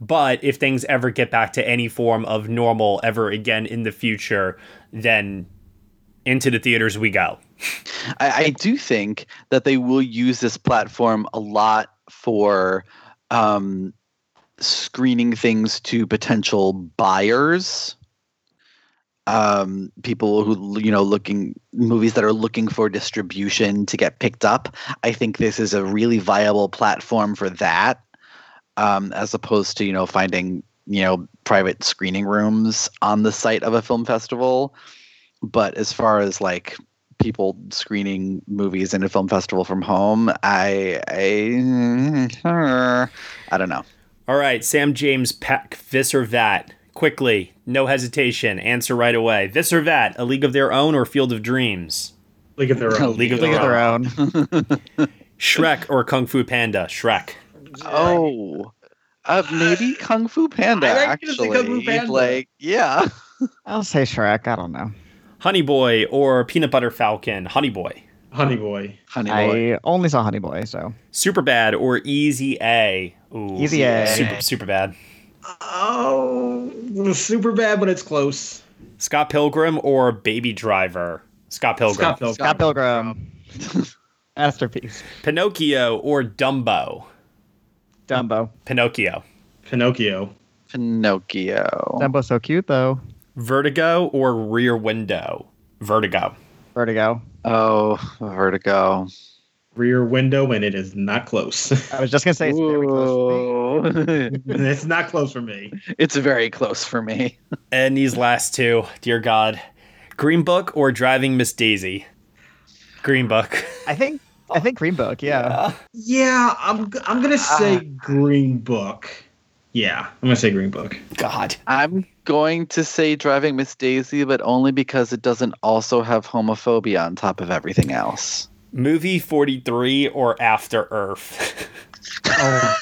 But if things ever get back to any form of normal ever again in the future, then into the theaters we go. I, I do think that they will use this platform a lot for um, screening things to potential buyers. Um, people who you know looking movies that are looking for distribution to get picked up. I think this is a really viable platform for that, um, as opposed to you know finding you know private screening rooms on the site of a film festival. But as far as like people screening movies in a film festival from home, I I I don't know. All right, Sam James Peck, this or that. Quickly, no hesitation. Answer right away. This or that, A League of Their Own or Field of Dreams? League of Their Own. League of League Their, of Own. own. Shrek or Kung Fu Panda? Shrek. Oh, uh, maybe Kung Fu Panda. I like you to say actually, Kung Fu Panda. like yeah. I'll say Shrek. I don't know. Honey Boy or Peanut Butter Falcon? Honey Boy. Honey Boy. Honey Boy. I only saw Honey Boy, so Super Bad or Easy A? Ooh, Easy A. Super, super bad. Oh, super bad, but it's close. Scott Pilgrim or Baby Driver? Scott Pilgrim. Scott Pilgrim. Scott Pilgrim. Masterpiece. Pinocchio or Dumbo? Dumbo. Pinocchio. Pinocchio. Pinocchio. Dumbo's so cute though. Vertigo or Rear Window? Vertigo. Vertigo. Oh, Vertigo. Rear Window, and it is not close. I was just gonna say it's very close. it's not close for me. It's very close for me. And these last two, dear God, Green Book or Driving Miss Daisy? Green Book. I think I think Green Book. Yeah. Yeah, I'm I'm gonna ah. say Green Book. Yeah, I'm gonna say Green Book. God. I'm going to say Driving Miss Daisy, but only because it doesn't also have homophobia on top of everything else. Movie 43 or After Earth? Oh,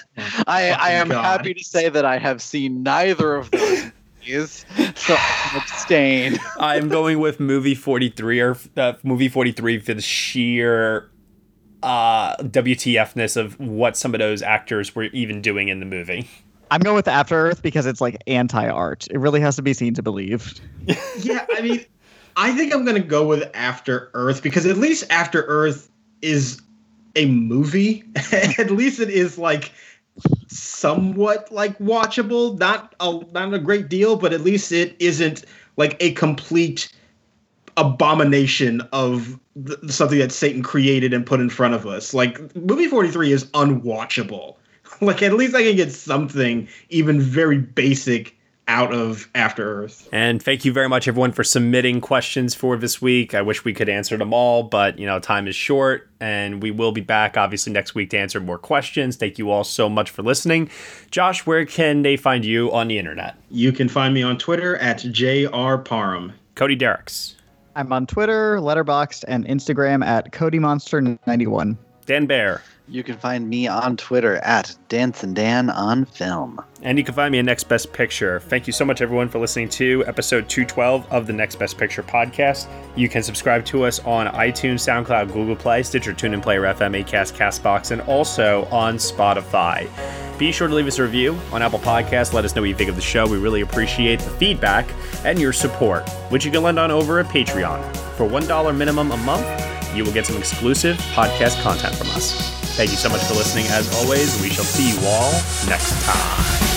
I, I am God. happy to say that I have seen neither of those movies, so I can abstain. I'm going with movie 43 or uh, movie 43 for the sheer uh, WTFness of what some of those actors were even doing in the movie. I'm going with After Earth because it's like anti-art. It really has to be seen to believe. yeah, I mean, I think I'm gonna go with After Earth because at least After Earth is a movie. at least it is like somewhat like watchable. Not a not a great deal, but at least it isn't like a complete abomination of th- something that Satan created and put in front of us. Like movie 43 is unwatchable. Like at least I can get something even very basic out of After Earth. And thank you very much, everyone, for submitting questions for this week. I wish we could answer them all, but you know, time is short, and we will be back obviously next week to answer more questions. Thank you all so much for listening. Josh, where can they find you on the internet? You can find me on Twitter at jrparham. Cody Dericks. I'm on Twitter, Letterboxd, and Instagram at CodyMonster91. Dan Bayer. You can find me on Twitter at Dance and Dan on Film. And you can find me at Next Best Picture. Thank you so much, everyone, for listening to episode 212 of the Next Best Picture podcast. You can subscribe to us on iTunes, SoundCloud, Google Play, Stitcher, TuneIn, Player FM, Acast, Castbox, and also on Spotify. Be sure to leave us a review on Apple Podcasts. Let us know what you think of the show. We really appreciate the feedback and your support, which you can lend on over at Patreon. For $1 minimum a month, you will get some exclusive podcast content from us. Thank you so much for listening. As always, we shall see you all next time.